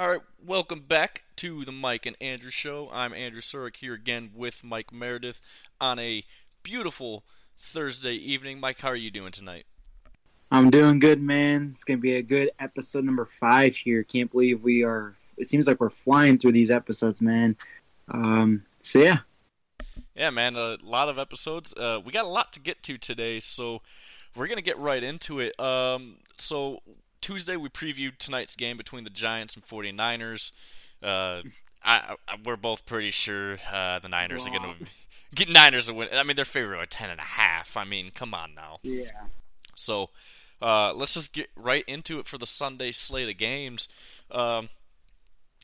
All right, welcome back to the Mike and Andrew Show. I'm Andrew Surik here again with Mike Meredith on a beautiful Thursday evening. Mike, how are you doing tonight? I'm doing good, man. It's gonna be a good episode number five here. Can't believe we are. It seems like we're flying through these episodes, man. Um, so yeah, Yeah, man, a lot of episodes. Uh, we got a lot to get to today, so we're gonna get right into it. Um, so Tuesday we previewed tonight's game between the Giants and 49ers. Uh, I, I, we're both pretty sure uh, the Niners are gonna get Niners to win. I mean, they're favored by ten and a half. I mean, come on now. yeah. So uh, let's just get right into it for the Sunday slate of games. Um,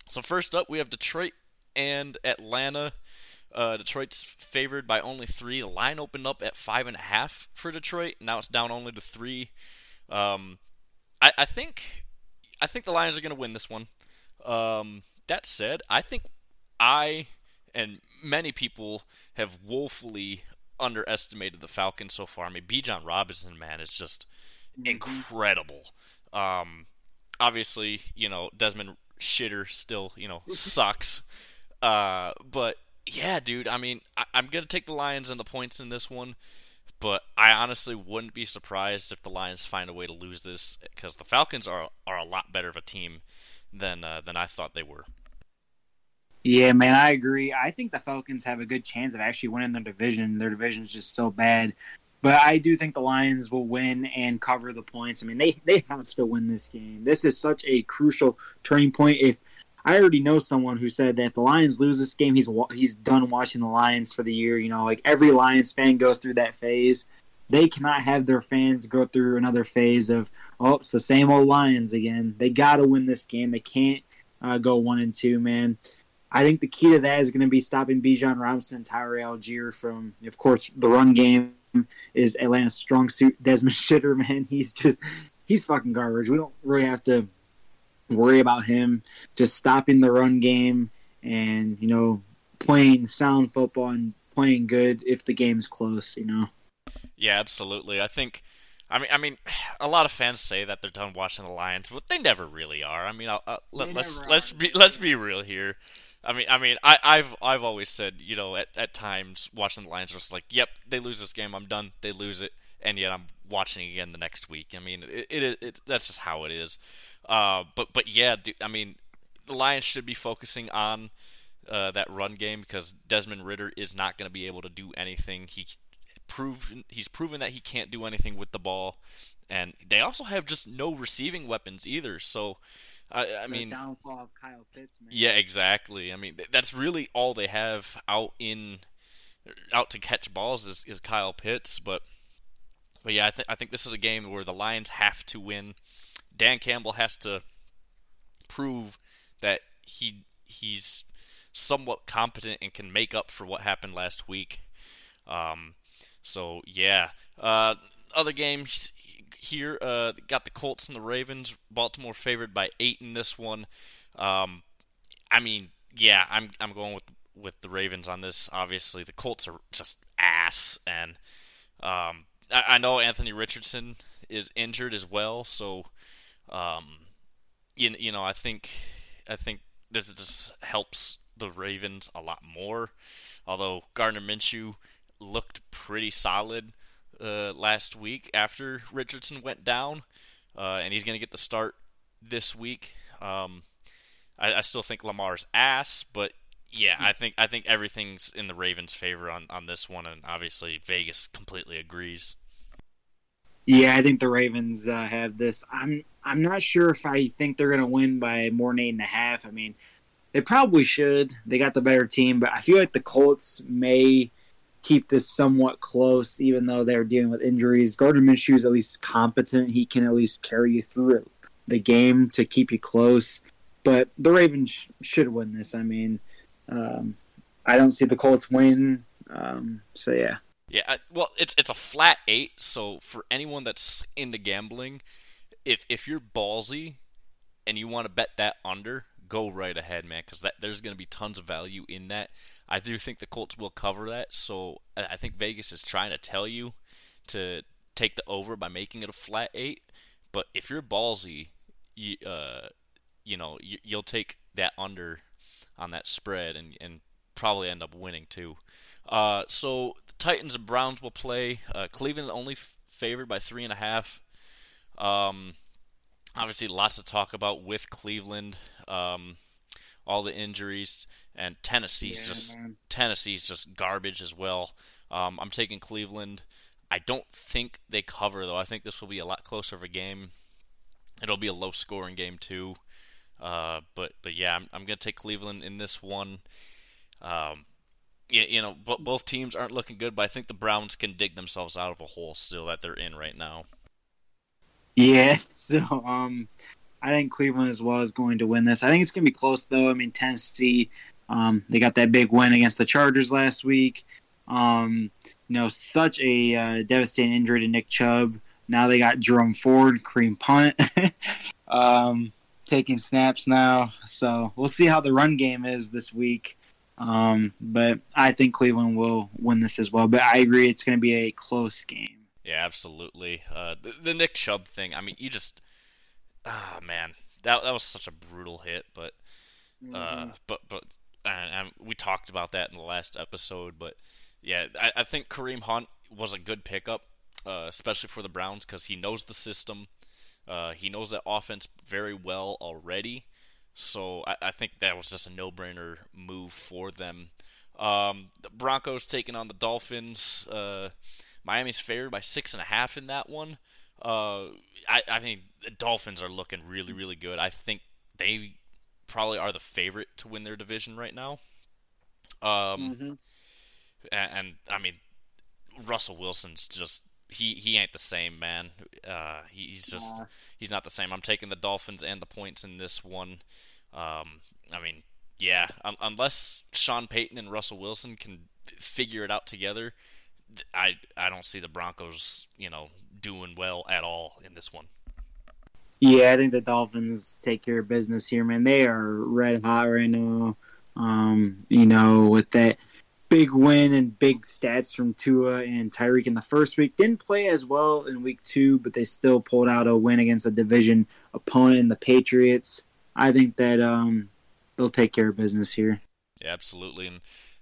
so first up, we have Detroit and Atlanta. Uh, Detroit's favored by only three. The line opened up at five and a half for Detroit. Now it's down only to three. Um, I, I think I think the Lions are going to win this one. Um, that said, I think I and many people have woefully underestimated the Falcons so far. I mean, Bijan Robinson, man, is just incredible. Um, obviously, you know Desmond Shitter still, you know, sucks. Uh, but yeah, dude. I mean, I, I'm gonna take the Lions and the points in this one. But I honestly wouldn't be surprised if the Lions find a way to lose this because the Falcons are are a lot better of a team than uh, than I thought they were. Yeah, man, I agree. I think the Falcons have a good chance of actually winning their division. Their division is just so bad. But I do think the Lions will win and cover the points. I mean, they, they have to win this game. This is such a crucial turning point. If I already know someone who said that if the Lions lose this game, he's he's done watching the Lions for the year. You know, like every Lions fan goes through that phase. They cannot have their fans go through another phase of oh, it's the same old Lions again. They got to win this game. They can't uh, go one and two, man. I think the key to that is going to be stopping Bijan Robinson and Tyler Allgeier from, of course, the run game is Atlanta's strong suit. Desmond Shitter, man, he's just he's fucking garbage. We don't really have to worry about him. Just stopping the run game and you know playing sound football and playing good if the game's close. You know. Yeah, absolutely. I think. I mean, I mean, a lot of fans say that they're done watching the Lions, but they never really are. I mean, I'll, uh, let, us never let's be let's be real here. I mean, I mean, I, I've I've always said, you know, at, at times watching the Lions, just like, yep, they lose this game, I'm done. They lose it, and yet I'm watching again the next week. I mean, it, it, it that's just how it is. Uh, but but yeah, dude, I mean, the Lions should be focusing on uh, that run game because Desmond Ridder is not going to be able to do anything. He proven he's proven that he can't do anything with the ball, and they also have just no receiving weapons either. So, I, I mean, the downfall of Kyle Pitts, man. yeah, exactly. I mean, th- that's really all they have out in out to catch balls is, is Kyle Pitts. But but yeah, I think I think this is a game where the Lions have to win. Dan Campbell has to prove that he he's somewhat competent and can make up for what happened last week. Um, so yeah, uh, other games here uh, got the Colts and the Ravens. Baltimore favored by eight in this one. Um, I mean, yeah, I'm I'm going with with the Ravens on this. Obviously, the Colts are just ass, and um, I, I know Anthony Richardson is injured as well. So, um, you you know, I think I think this just helps the Ravens a lot more. Although Gardner Minshew looked pretty solid uh, last week after Richardson went down, uh, and he's going to get the start this week. Um, I, I still think Lamar's ass, but yeah, I think I think everything's in the Ravens' favor on, on this one, and obviously Vegas completely agrees. Yeah, I think the Ravens uh, have this. I'm I'm not sure if I think they're going to win by more than eight and a half. I mean, they probably should. They got the better team, but I feel like the Colts may keep this somewhat close, even though they're dealing with injuries. Gardner Minshew is at least competent. He can at least carry you through the game to keep you close. But the Ravens sh- should win this. I mean, um, I don't see the Colts win. Um, so yeah. Yeah, well, it's it's a flat eight. So for anyone that's into gambling, if if you're ballsy and you want to bet that under, go right ahead, man, because that there's going to be tons of value in that. I do think the Colts will cover that. So I I think Vegas is trying to tell you to take the over by making it a flat eight. But if you're ballsy, you, uh, you know you, you'll take that under on that spread and and probably end up winning too. Uh, so the Titans and Browns will play. Uh, Cleveland only f- favored by three and a half. Um, obviously, lots to talk about with Cleveland. Um, all the injuries and Tennessee's Yeah, just man. Tennessee's just garbage as well. Um, I'm taking Cleveland. I don't think they cover though. I think this will be a lot closer of a game. It'll be a low scoring game too. Uh, but but yeah, I'm, I'm gonna take Cleveland in this one. Um, you, you know, bo- both teams aren't looking good, but I think the Browns can dig themselves out of a hole still that they're in right now. Yeah. So um, I think Cleveland as well is going to win this. I think it's to be close though. I mean Tennessee, um, they got that big win against the Chargers last week. Um, you know, such a uh, devastating injury to Nick Chubb. Now they got Jerome Ford, Kareem Punt, um, taking snaps now. So we'll see how the run game is this week. Um, but I think Cleveland will win this as well. But I agree, it's going to be a close game. Yeah, absolutely. Uh, the, the Nick Chubb thing. I mean, you just ah man, that that was such a brutal hit. But uh, but but and, and we talked about that in the last episode. But yeah, I, I think Kareem Hunt was a good pickup, uh, especially for the Browns because he knows the system. Uh, he knows that offense very well already. So I, I think that was just a no-brainer move for them. Um, the Broncos taking on the Dolphins. Uh, Miami's favored by six and a half in that one. Uh, I, I mean, the Dolphins are looking really, really good. I think they probably are the favorite to win their division right now. Um, and, and I mean, Russell Wilson's just he he ain't the same man. Uh, he's just Nah. he's not the same. I'm taking the Dolphins and the points in this one. Um, I mean, yeah, un- unless Sean Payton and Russell Wilson can figure it out together, I I don't see the Broncos, you know, doing well at all in this one. Yeah, I think the Dolphins take care of business here, man. They are red hot right now. Um, you know, with that big win and big stats from Tua and Tyreek in the first week. Didn't play as well in week two, but they still pulled out a win against a division opponent in the Patriots. I think that um, they'll take care of business here. Yeah, absolutely. And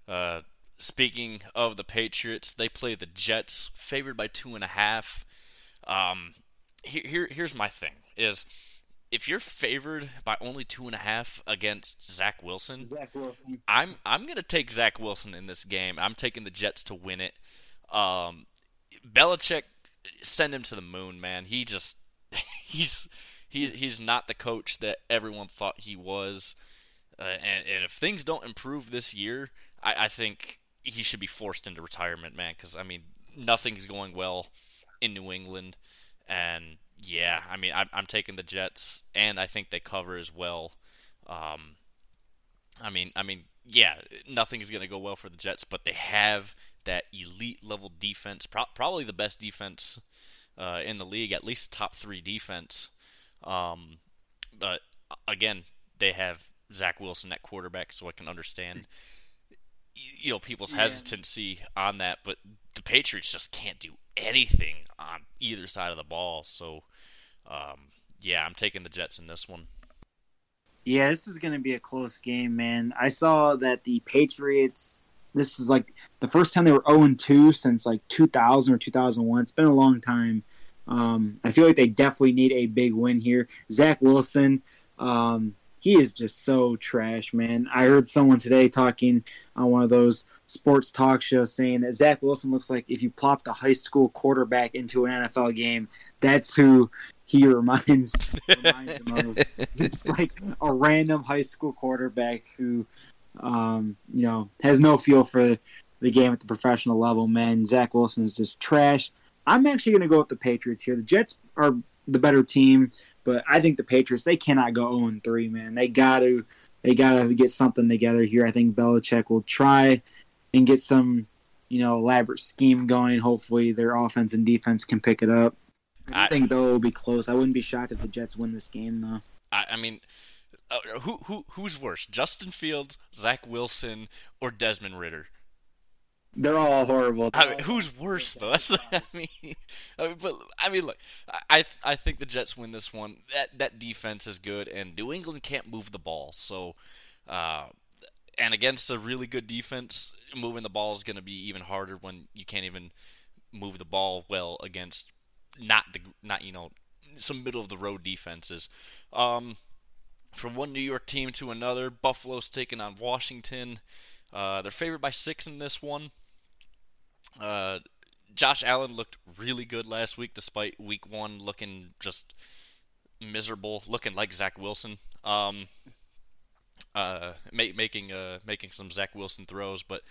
uh, speaking of the Patriots, they play the Jets, favored by two and a half. Um, here, here, here's my thing: is if you're favored by only two and a half against Zach Wilson, I'm I'm gonna take Zach Wilson in this game. I'm taking the Jets to win it. Um, Belichick, send him to the moon, man. He just he's he's he's not the coach that everyone thought he was. Uh, and, and if things don't improve this year, I, I think he should be forced into retirement, man. Because I mean, nothing's going well in New England, and yeah, I mean, I'm, I'm taking the Jets, and I think they cover as well. Um, I mean, I mean, yeah, nothing is gonna go well for the Jets, but they have that elite level defense, pro- probably the best defense uh, in the league, at least top three defense. Um, but again, they have Zach Wilson at quarterback, so I can understand you know people's Yeah. hesitancy on that. But the Patriots just can't do anything on either side of the ball. So um, yeah, I'm taking the Jets in this one. Yeah, this is going to be a close game, man. I saw that the Patriots. This is like the first time they were 0 2 since like 2000 or 2001. It's been a long time. Um, I feel like they definitely need a big win here. Zach Wilson, um, he is just so trash, man. I heard someone today talking on one of those sports talk show saying that Zach Wilson looks like if you plopped a high school quarterback into an NFL game, that's who he reminds, reminds him of. Like a random high school quarterback who, um, you know, has no feel for the game at the professional level. Man, Zach Wilson is just trash. I'm actually going to go with the Patriots here. The Jets are the better team, but I think the Patriots they cannot go 0 3. Man, they got to they got to get something together here. I think Belichick will try and get some, you know, elaborate scheme going. Hopefully, their offense and defense can pick it up. I I- think though it'll be close. I wouldn't be shocked if the Jets win this game though. I, I mean, uh, who who who's worse, Justin Fields, Zach Wilson, or Desmond Ridder? They're all horrible. I mean, who's worse though? That's I mean, I mean, but I mean, look, I I think the Jets win this one. That that defense is good, and New England can't move the ball. So, uh, and against a really good defense, moving the ball is going to be even harder when you can't even move the ball well against not the not you know some middle of the road defenses. Um, from one New York team to another, Buffalo's taking on Washington. Uh, they're favored by six in this one. Uh, Josh Allen looked really good last week, despite Week One looking just miserable, looking like Zach Wilson. Um, uh, make, making uh, making some Zach Wilson throws, but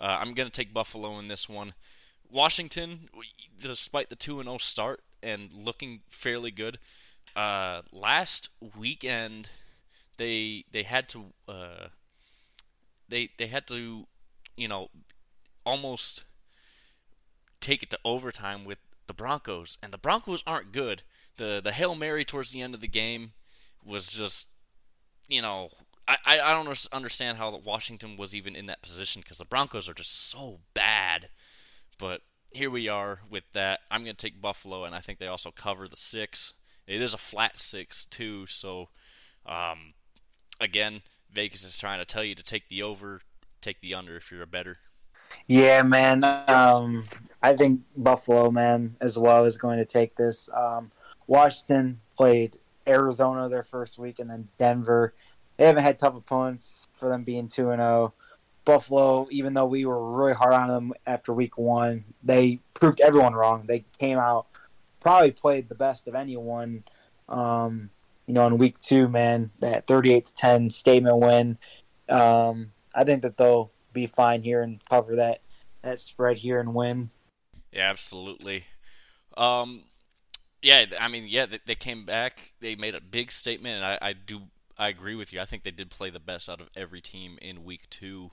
uh, I'm gonna take Buffalo in this one. Washington, despite the two and zero oh start and looking fairly good, uh, last weekend they they had to uh, they they had to you know almost take it to overtime with the Broncos, and the Broncos aren't good. the The hail mary towards the end of the game was just you know I, I don't understand how Washington was even in that position because the Broncos are just so bad. But here we are with that. I'm going to take Buffalo, and I think they also cover the six. It is a flat six too, so um, again, Vegas is trying to tell you to take the over, take the under if you're a bettor. Yeah, man. Um, I think Buffalo, man, as well is going to take this. Um, Washington played Arizona their first week, and then Denver. They haven't had tough opponents for them being two and zero. Oh. Buffalo, even though we were really hard on them after week one, they proved everyone wrong. They came out, probably played the best of anyone. Um, you know, in week two, man, that 38 to 10 statement win. Um, I think that they'll be fine here and cover that that spread here and win. Yeah, absolutely. Um, yeah, I mean, yeah, they, they, came back. They made a big statement, and I, I, do I agree with you. I think they did play the best out of every team in week two.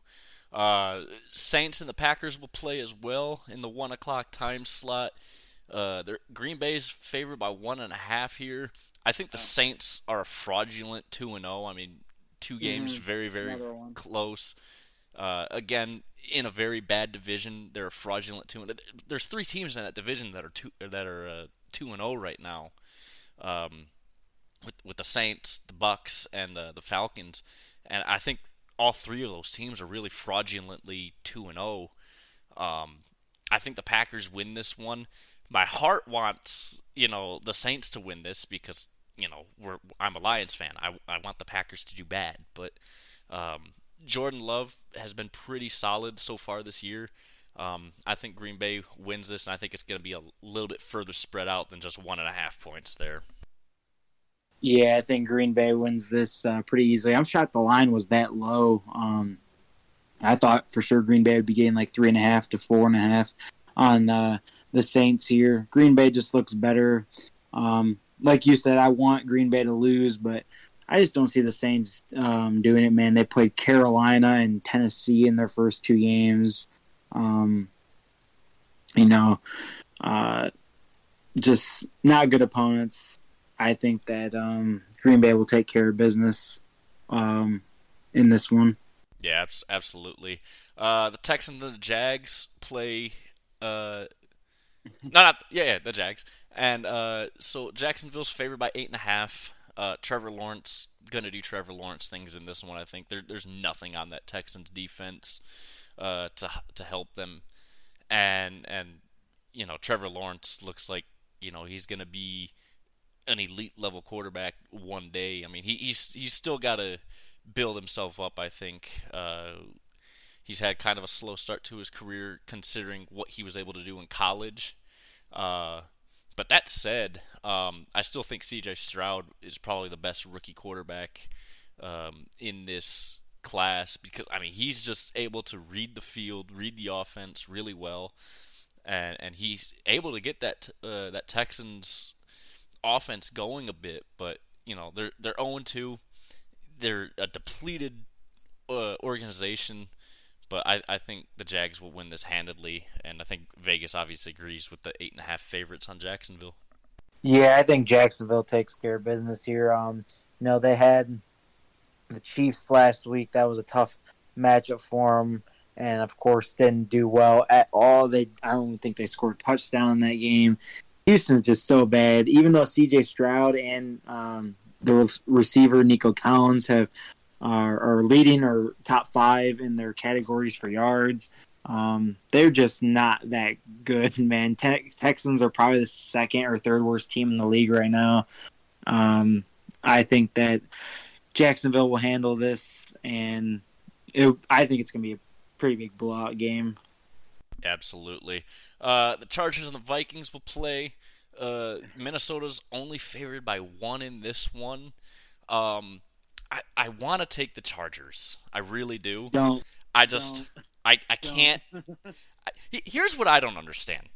Uh, Saints and the Packers will play as well in the one o'clock time slot. Uh, Green Bay's favored by one and a half here. I think the Saints are a fraudulent two and zero. Oh. I mean, two games mm, very very close. Uh, again, in a very bad division, they're a fraudulent two. And there's three teams in that division that are two that are uh, two and zero oh right now. Um, with with the Saints, the Bucks, and uh, the Falcons, and I think all three of those teams are really fraudulently two and zero. Oh. Um, I think the Packers win this one my heart wants you know the Saints to win this because you know I'm a Lions fan. I I want the Packers to do bad, but um, Jordan Love has been pretty solid so far this year. Um, I think Green Bay wins this, and I think it's going to be a little bit further spread out than just one and a half points there. Yeah, I think Green Bay wins this uh, pretty easily. I'm shocked the line was that low. Um, I thought for sure Green Bay would be getting like three and a half to four and a half on uh, the Saints here. Green Bay just looks better. Um, like you said, I want Green Bay to lose, but I just don't see the Saints um, doing it, man. They played Carolina and Tennessee in their first two games. Um, you know, uh, just not good opponents. I think that um, Green Bay will take care of business um, in this one. Yeah, absolutely. Uh, the Texans and the Jags play uh, no, not yeah, yeah, the Jags. And uh, so Jacksonville's favored by eight and a half. Uh, Trevor Lawrence gonna do Trevor Lawrence things in this one. I think there, there's nothing on that Texans defense uh, to to help them, and and you know Trevor Lawrence looks like you know he's gonna be an elite level quarterback one day. I mean he, he's he's still got to build himself up. I think. Uh, he's had kind of a slow start to his career considering what he was able to do in college. Uh, but that said, um, I still think C.J. Stroud is probably the best rookie quarterback um, in this class because I mean he's just able to read the field, read the offense really well, and and he's able to get that uh, that Texans offense going a bit. But you know they're they're 0 2. They're a depleted uh, organization but I, I think the Jags will win this handedly, and I think Vegas obviously agrees with the eight and a half favorites on Jacksonville. Yeah, I think Jacksonville takes care of business here. Um, you know, they had the Chiefs last week. That was a tough matchup for them, and of course didn't do well at all. They I don't think they scored a touchdown in that game. Houston's just so bad. Even though C.J. Stroud and um, the receiver Nico Collins have are, are, leading or top five in their categories for yards, um, they're just not that good, man. Te- Texans are probably the second or third worst team in the league right now. Um, I think that Jacksonville will handle this, and it, I think it's going to be a pretty big blowout game. Absolutely. Uh, the Chargers and the Vikings will play. Uh, Minnesota's only favored by one in this one. Um, I, I want to take the Chargers. I really do. Don't. I just don't, I I can't. I, here's what I don't understand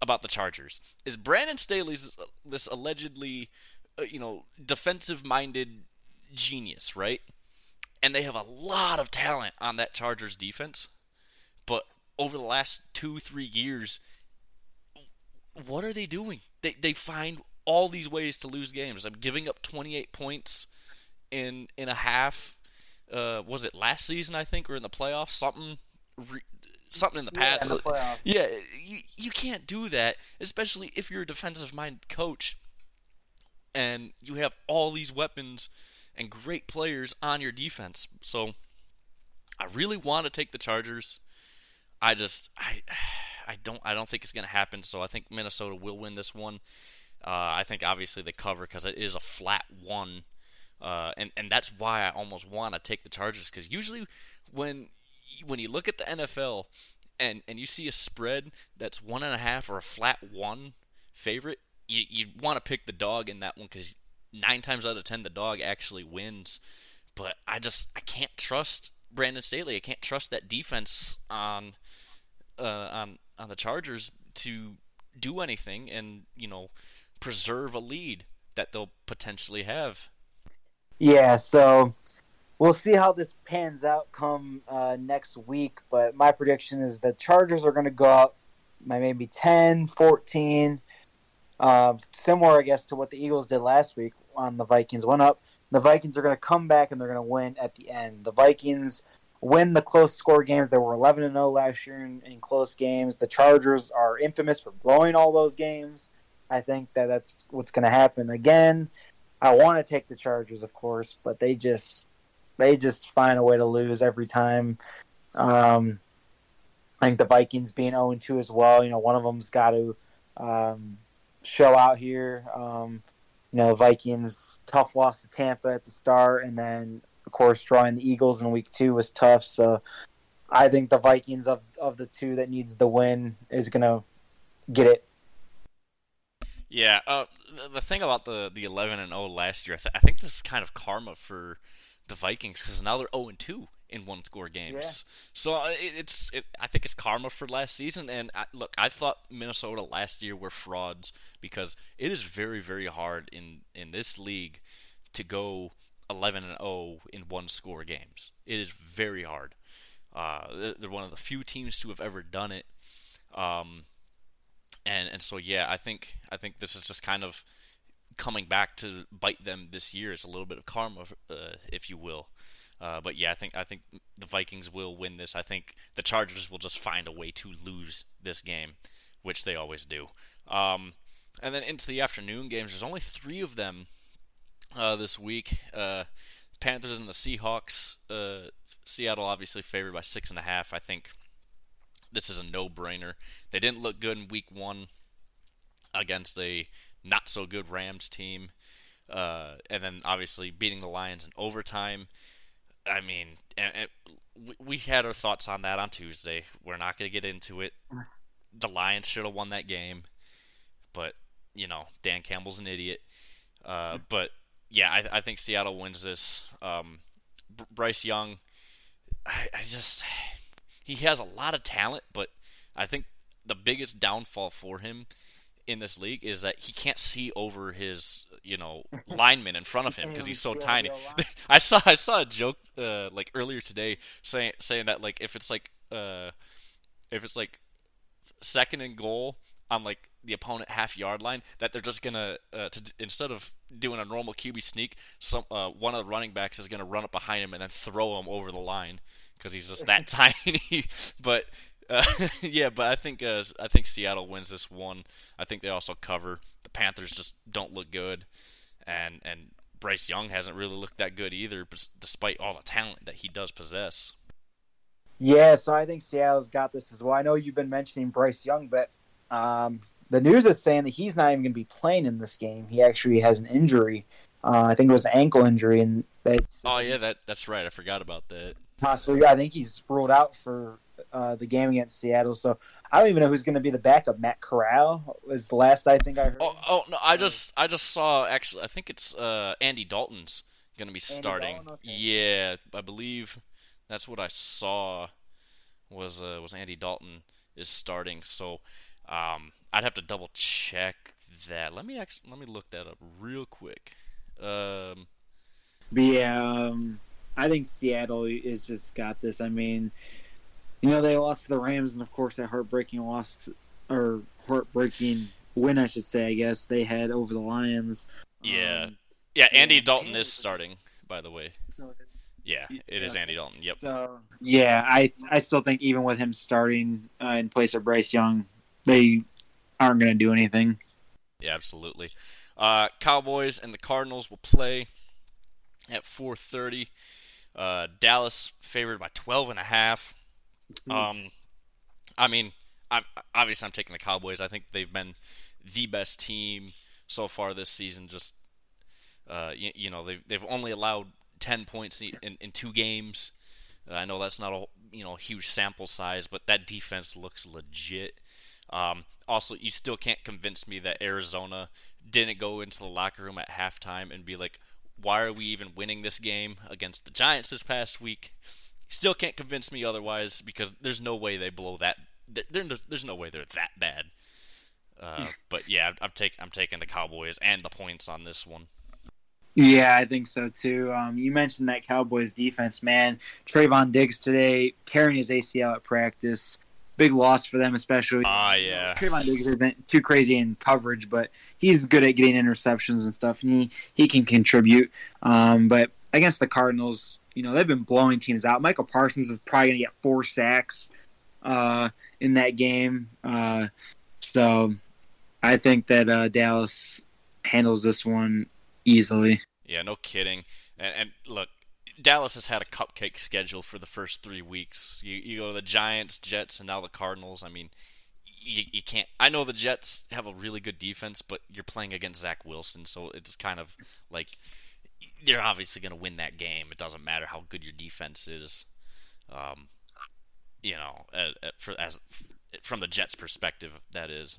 about the Chargers is Brandon Staley's this, this allegedly, uh, you know, defensive-minded genius, right? And they have a lot of talent on that Chargers defense, over the last two three years, what are they doing? They they find all these ways to lose games. I'm giving up 28 points in in a half. Uh, was it last season? I think or in the playoffs, something. Re- something in the past. Yeah, the yeah, you, you can't do that, especially if you're a defensive minded coach and you have all these weapons and great players on your defense. So I really want to take the Chargers. I just I I don't I don't think it's going to happen. So I think Minnesota will win this one. Uh, I think obviously they cover because it is a flat one, uh, and and that's why I almost want to take the Chargers because usually when when you look at the NFL and and you see a spread that's one and a half or a flat one favorite, you you want to pick the dog in that one because nine times out of ten the dog actually wins. But I just I can't trust Brandon Staley. I can't trust that defense on uh, on on the Chargers to do anything and you know preserve a lead that they'll potentially have. Yeah, so we'll see how this pans out come uh, next week. But my prediction is the Chargers are going to go up by maybe 10, 14, uh, similar, I guess, to what the Eagles did last week on the Vikings. Went up. The Vikings are going to come back and they're going to win at the end. The Vikings win the close score games. They were 11 and 0 last year in, in, close games. The Chargers are infamous for blowing all those games. I think that that's what's going to happen again. I want to take the Chargers, of course, but they just they just find a way to lose every time. Um, I think the Vikings being 0 2 as well. You know, one of them's got to um, show out here. Um, you know, Vikings tough loss to Tampa at the start, and then of course, drawing the Eagles in week two was tough. So I think the Vikings of, of the two that needs the win is going to get it. Yeah, uh, the thing about the the 11 and 0 last year, I, th- I think this is kind of karma for the Vikings because now they're 0 and 2 in one score games. Yeah. So uh, it, it's it, I think it's karma for last season. And I, look, I thought Minnesota last year were frauds because it is very very hard in in this league to go 11 and 0 in one score games. It is very hard. Uh, they're one of the few teams to have ever done it. Um, and and so yeah, I think I think this is just kind of coming back to bite them this year. It's a little bit of karma, uh, if you will. Uh, but yeah, I think I think the Vikings will win this. I think the Chargers will just find a way to lose this game, which they always do. Um, and then into the afternoon games, there's only three of them uh, this week. Uh, Panthers and the Seahawks. Uh, Seattle obviously favored by six and a half. I think this is a no-brainer. They didn't look good in Week One against a not so good Rams team, uh, and then obviously beating the Lions in overtime. I mean, we had our thoughts on that on Tuesday. We're not going to get into it. The Lions should have won that game, but you know Dan Campbell's an idiot. Uh, but yeah, I, I think Seattle wins this. Um, Bryce Young, I, I just he has a lot of talent, but I think the biggest downfall for him in this league is that he can't see over his you know lineman in front of him because he's so tiny. I saw I saw a joke uh, like earlier today saying saying that like if it's like uh, if it's like second and goal on like the opponent half yard line that they're just gonna uh, to, instead of doing a normal QB sneak, some uh, one of the running backs is gonna run up behind him and then throw him over the line because he's just that tiny. but uh, yeah, but I think uh, I think Seattle wins this one. I think they also cover. The Panthers just don't look good, and and Bryce Young hasn't really looked that good either, despite all the talent that he does possess. Yeah, so I think Seattle's got this as well. I know you've been mentioning Bryce Young, but um, the news is saying that he's not even going to be playing in this game. He actually has an injury. Uh, I think it was an ankle injury, and that's. Oh yeah, that that's right. I forgot about that. Possibly, I think he's ruled out for uh, the game against Seattle. So I don't even know who's going to be the backup. Matt Corral was the last I think I heard. Oh, oh no, I just I just saw actually. I think it's uh, Andy Dalton's going to be starting. Okay. Yeah, I believe that's what I saw. Was uh, was Andy Dalton is starting? So um, I'd have to double check that. Let me actually let me look that up real quick. Um, but yeah, um, I think Seattle is just got this. I mean, you know, they lost to the Rams, and of course that heartbreaking loss or heartbreaking win, I should say. I guess they had over the Lions. Yeah, um, yeah. Andy Dalton is starting, by the way. So, yeah, it yeah. is Andy Dalton. Yep. So yeah, I I still think even with him starting uh, in place of Bryce Young, they aren't going to do anything. Yeah, absolutely. Uh, Cowboys and the Cardinals will play at 4:30. Uh, Dallas favored by 12 and a half. Hmm. Um, I mean, I'm obviously I'm taking the Cowboys. I think they've been the best team so far this season. Just uh, you, you, know, they've they've only allowed 10 points in, in two games. I know that's not a you know huge sample size, but that defense looks legit. Um, also, you still can't convince me that Arizona didn't go into the locker room at halftime and be like, why are we even winning this game against the Giants this past week? Still can't convince me otherwise because there's no way they blow that. there's no way they're that bad. Uh, but yeah, I'm taking I'm taking the Cowboys and the points on this one. Yeah, I think so too. Um, you mentioned that Cowboys defense, man. Trevon Diggs today carrying his ACL at practice big loss for them, especially. Ah, uh, yeah. Trevon Diggs has been too crazy in coverage, but he's good at getting interceptions and stuff, and he, he can contribute. Um, but against the Cardinals, you know, they've been blowing teams out. Micah Parsons is probably going to get four sacks uh, in that game. Uh, so I think that uh, Dallas handles this one easily. Yeah, no kidding. And, and look, Dallas has had a cupcake schedule for the first three weeks. You, you go to the Giants, Jets, and now the Cardinals. I mean, you, you can't. I know the Jets have a really good defense, but you're playing against Zach Wilson, so it's kind of like you're obviously going to win that game. It doesn't matter how good your defense is. Um, you know, for as from the Jets' perspective, that is.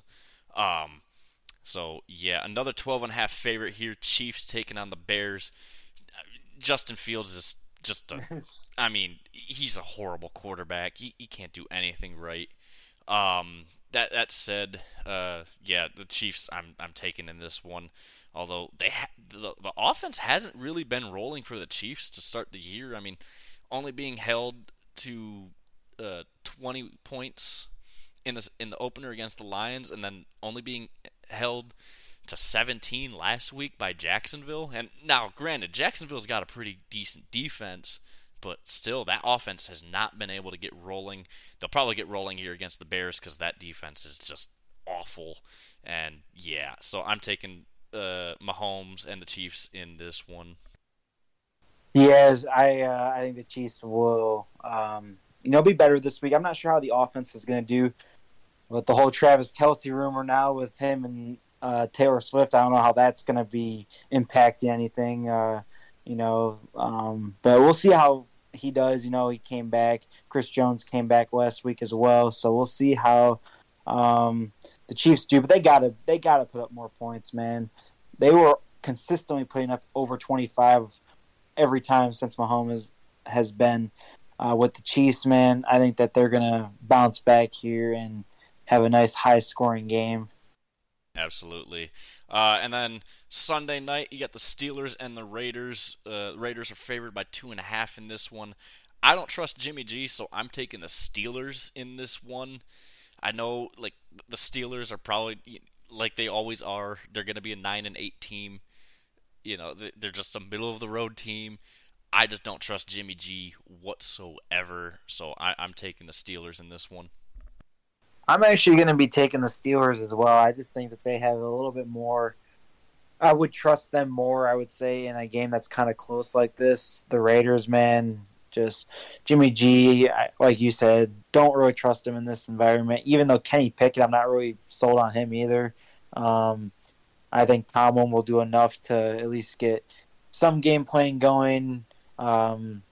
Um, so yeah, another 12 and a half favorite here. Chiefs taking on the Bears. Justin Fields is just a, I mean, he's a horrible quarterback. He, he can't do anything right. Um, that that said, uh, yeah, the Chiefs I'm I'm taking in this one. Although they ha- the, the offense hasn't really been rolling for the Chiefs to start the year. I mean, only being held to uh, 20 points in the in the opener against the Lions, and then only being held to 17 last week by Jacksonville. And now, granted, Jacksonville's got a pretty decent defense, but still, that offense has not been able to get rolling. They'll probably get rolling here against the Bears because that defense is just awful. And yeah, so I'm taking uh, Mahomes and the Chiefs in this one. Yes, I uh, I think the Chiefs will um, you know be better this week. I'm not sure how the offense is going to do with the whole Travis Kelce rumor now with him and uh, Taylor Swift. I don't know how that's going to be impacting anything, uh, you know. Um, but we'll see how he does. You know, he came back. Chris Jones came back last week as well, so we'll see how um, the Chiefs do. But they gotta they gotta put up more points, man. They were consistently putting up over twenty five every time since Mahomes has been uh, with the Chiefs, man. I think that they're gonna bounce back here and have a nice high scoring game. Absolutely. Uh, and then Sunday night, you got the Steelers and the Raiders. Uh, Raiders are favored by two and a half in this one. I don't trust Jimmy G, so I'm taking the Steelers in this one. I know, like the Steelers are probably like they always are. They're going to be a nine and eight team. You know, they're just a middle of the road team. I just don't trust Jimmy G whatsoever. So I, I'm taking the Steelers in this one. I'm actually going to be taking the Steelers as well. I just think that they have a little bit more. I would trust them more, I would say, in a game that's kind of close like this. The Raiders, man, just Jimmy G, like you said, don't really trust him in this environment. Even though Kenny Pickett, I'm not really sold on him either. Um, I think Tomlin will do enough to at least get some game playing going. Um,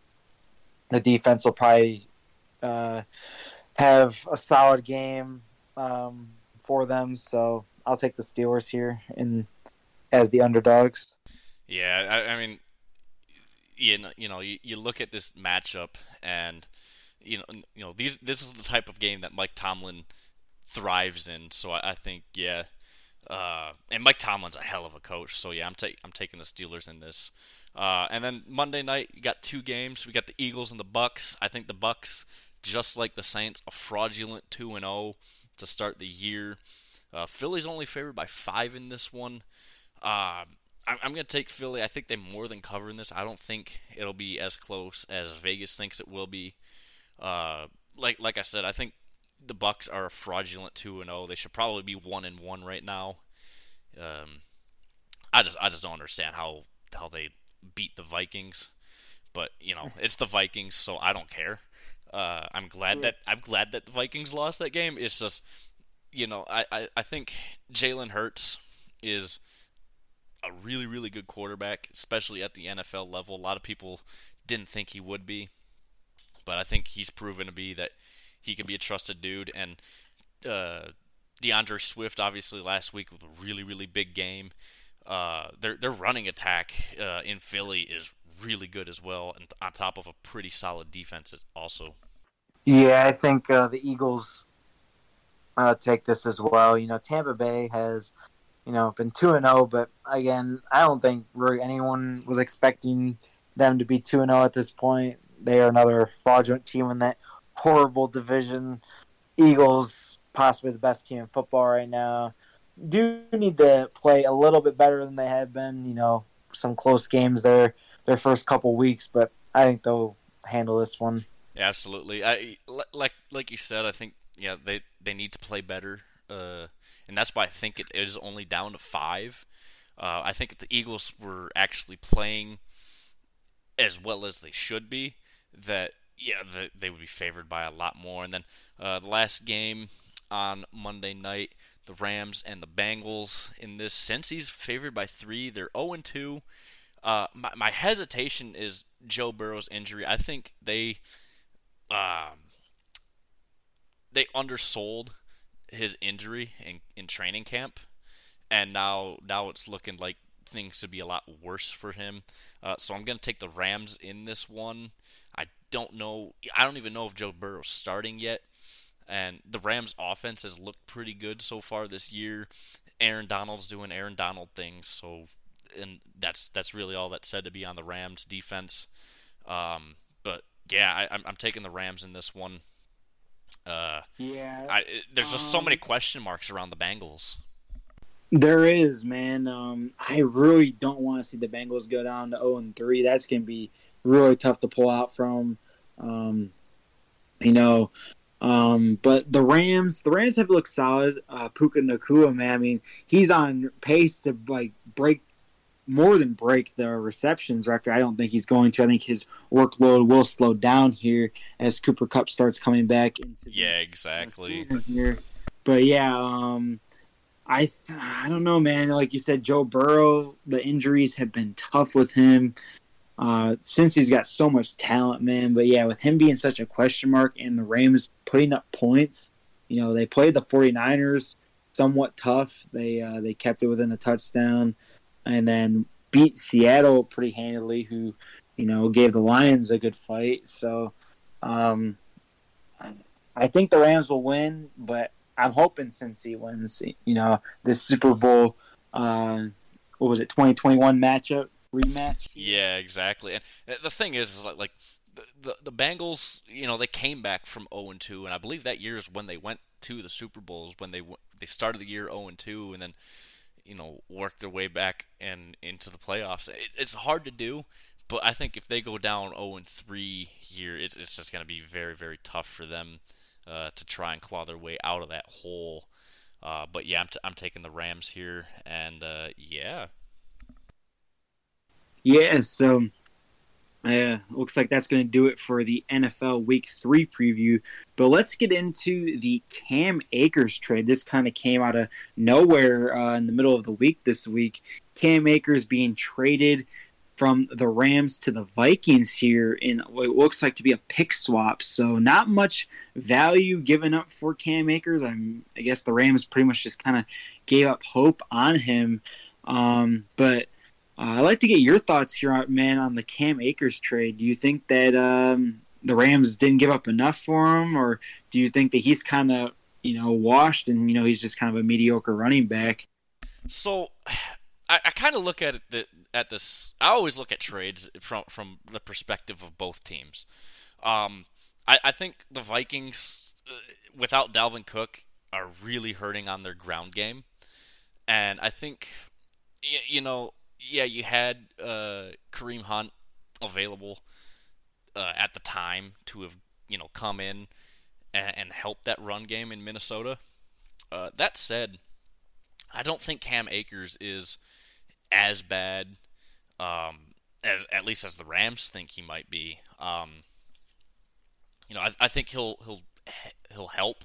the defense will probably uh, have a solid game um, for them. So I'll take the Steelers here in as the underdogs. Yeah, I, I mean, you know, you know, you, you look at this matchup, and you know, you know, these this is the type of game that Mike Tomlin thrives in. So I, I think, yeah, uh, and Mike Tomlin's a hell of a coach. So yeah, I'm ta- I'm taking the Steelers in this. Uh, and then Monday night, you got two games. We got the Eagles and the Bucks. I think the Bucks just like the Saints, a fraudulent 2 and 0 to start the year. Uh, Philly's only favored by five in this one. Uh, I'm, I'm going to take Philly. I think they more than cover in this. I don't think it'll be as close as Vegas thinks it will be. Uh, like like I said, I think the Bucks are a fraudulent 2 and 0. They should probably be 1 and 1 right now. Um, I just I just don't understand how how they beat the Vikings. But, you know, it's the Vikings, so I don't care. Uh, I'm glad that I'm glad that the Vikings lost that game. It's just, you know, I, I, I think Jalen Hurts is a really really good quarterback, especially at the NFL level. A lot of people didn't think he would be, but I think he's proven to be that he can be a trusted dude. And uh, D'Andre Swift, obviously last week was a really really big game. Uh, their their running attack uh, in Philly is really good as well, and on top of a pretty solid defense also. Yeah, I think uh, the Eagles uh, take this as well. You know, Tampa Bay has, you know, been two and zero, oh, but again, I don't think really anyone was expecting them to be two and zero oh at this point. They are another fraudulent team in that horrible division. Eagles, possibly the best team in football right now, do need to play a little bit better than they have been. You know, some close games there their first couple weeks, but I think they'll handle this one. Yeah, absolutely. I like like you said. I think yeah they they need to play better, uh, and that's why I think it is only down to five. Uh, I think the Eagles were actually playing as well as they should be, that yeah the, they would be favored by a lot more. And then uh, the last game on Monday night, the Rams and the Bengals. In this, Cincy's favored by three. They're zero oh and two. Uh, my, my hesitation is Joe Burrow's injury. I think they um, they undersold his injury in, in training camp, and now now it's looking like things to be a lot worse for him. Uh, so I'm going to take the Rams in this one. I don't know. I don't even know if Joe Burrow's starting yet. And the Rams' offense has looked pretty good so far this year. Aaron Donald's doing Aaron Donald things, so and that's that's really all that's said to be on the Rams defense. Um, but yeah, I, am I'm, I'm taking the Rams in this one. Uh, yeah, I, there's just um, so many question marks around the Bengals. There is, man. Um, I really don't want to see the Bengals go down to 0 and 3. That's gonna be really tough to pull out from. Um, you know, um, but the Rams, the Rams have looked solid. Uh, Puka Nacua, man. I mean, he's on pace to like break more than break the receptions record. I don't think he's going to. I think his workload will slow down here as Cooper Kupp starts coming back into yeah, exactly here. But yeah, um, I I don't know, man. Like you said, Joe Burrow, the injuries have been tough with him. Uh, since he's got so much talent, man. But yeah, with him being such a question mark and the Rams putting up points, you know, they played the 49ers somewhat tough. They uh, they kept it within a touchdown and then beat Seattle pretty handily, who you know gave the Lions a good fight. So um, I think the Rams will win, but I'm hoping Cincy wins. You know this Super Bowl. Uh, what was it? 2021 matchup rematch. Yeah, exactly. And the thing is, is like, like the, the the Bengals, you know, they came back from 0 and 2, and I believe that year is when they went to the Super Bowls when they they started the year 0 and 2, and then you know work their way back and into the playoffs. It, it's hard to do, but I think if they go down 0 and 3 here, it's it's just going to be very very tough for them uh, to try and claw their way out of that hole. Uh, but yeah, I'm, t- I'm taking the Rams here, and uh, yeah. Yeah, so uh, looks like that's going to do it for the NFL Week 3 preview. But let's get into the Cam Akers trade. This kind of came out of nowhere uh, in the middle of the week this week. Cam Akers being traded from the Rams to the Vikings here in what looks like to be a pick swap. So not much value given up for Cam Akers. I'm, I guess the Rams pretty much just kind of gave up hope on him. Um, but uh, I'd like to get your thoughts here, man, on the Cam Akers trade. Do you think that um, the Rams didn't give up enough for him, or do you think that he's kind of you know washed and you know he's just kind of a mediocre running back? So, I, I kind of look at that at this. I always look at trades from from the perspective of both teams. Um, I, I think the Vikings, uh, without Dalvin Cook, are really hurting on their ground game, and I think, you know, yeah, you had uh, Kareem Hunt available uh, at the time to have you know come in and, and help that run game in Minnesota. Uh, that said, I don't think Cam Akers is as bad um, as at least as the Rams think he might be. Um, you know, I, I think he'll he'll he'll help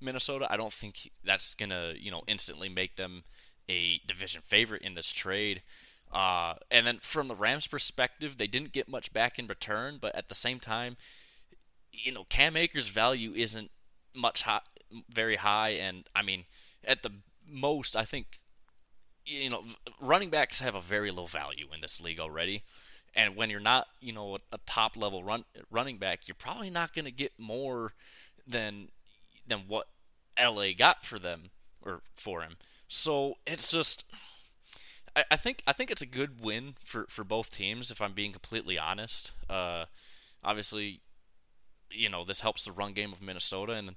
Minnesota. I don't think that's gonna you know instantly make them a division favorite in this trade. Uh, and then from the Rams' perspective, they didn't get much back in return, but at the same time, you know, Cam Akers' value isn't much high, very high, and I mean, at the most, I think, you know, running backs have a very low value in this league already. And when you're not, you know, a, top level run running back, you're probably not going to get more than than what LA got for them or for him. So it's just I, I think I think it's a good win for, for both teams. If I'm being completely honest, uh, obviously, you know this helps the run game of Minnesota, and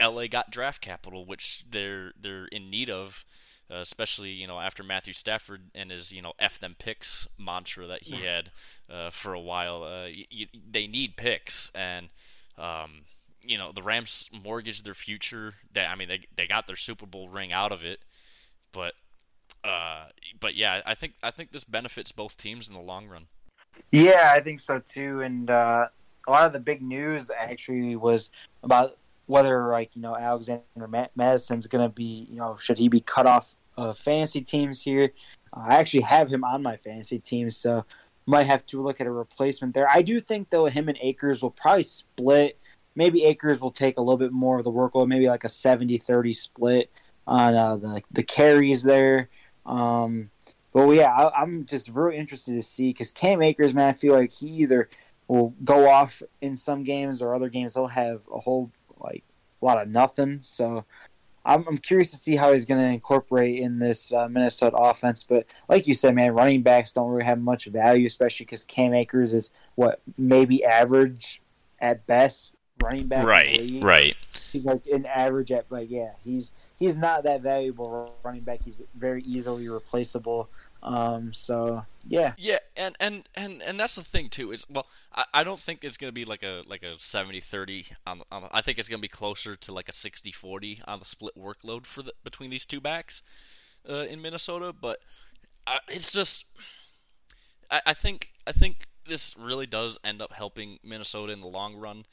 LA got draft capital, which they're they're in need of. Uh, especially you know after Matthew Stafford and his you know f them picks mantra that he had uh, for a while. Uh, y- y- they need picks, and um, you know the Rams mortgaged their future. They, I mean they they got their Super Bowl ring out of it, but uh, but yeah, I think I think this benefits both teams in the long run. Yeah, I think so too. And uh, a lot of the big news actually was about whether like you know Alexander Mattison's going to be you know should he be cut off of fantasy teams here. I actually have him on my fantasy team, so might have to look at a replacement there. I do think though him and Akers will probably split. Maybe Akers will take a little bit more of the workload, maybe like a 70-30 split on uh, the the carries there. Um, but yeah, I, am just really interested to see because Cam Akers, man, I feel like he either will go off in some games or other games he'll have a whole like a lot of nothing. So I'm, I'm curious to see how he's going to incorporate in this uh, Minnesota offense. But like you said, man, running backs don't really have much value, especially because Cam Akers is what maybe average at best running back. Right, right. He's like an average at, but yeah, he's he's not that valuable running back. He's very easily replaceable. Um, so yeah, yeah, and and and and that's the thing too. Is well, I, I don't think it's gonna be like a like a 70-30 on, on I think it's gonna be closer to like a 60-40 on the split workload for the between these two backs uh, in Minnesota. But uh, it's just, I, I think I think this really does end up helping Minnesota in the long run.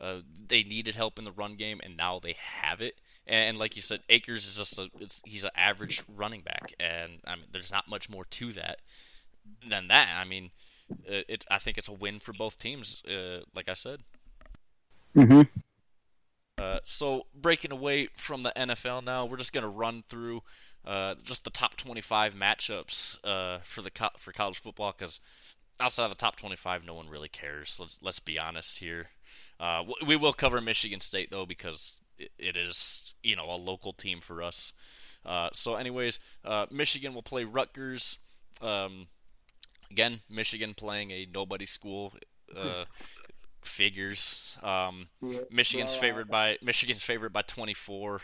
Uh, they needed help in the run game, and now they have it. And, like you said, Akers is just a he's an average running back, and I mean, there's not much more to that than that. I mean, uh, it I think it's a win for both teams. Uh, like I said. Mm-hmm. Uh, so breaking away from the NFL now, we're just gonna run through uh, just the top 25 matchups uh, for the co- for college football because outside of the top 25, no one really cares. Let's let's be honest here. Uh, we will cover Michigan State though because it is you know a local team for us. Uh, so, anyways, uh, Michigan will play Rutgers. Um, again, Michigan playing a nobody school. Uh, figures. Um, Michigan's favored by Michigan's favored by 24.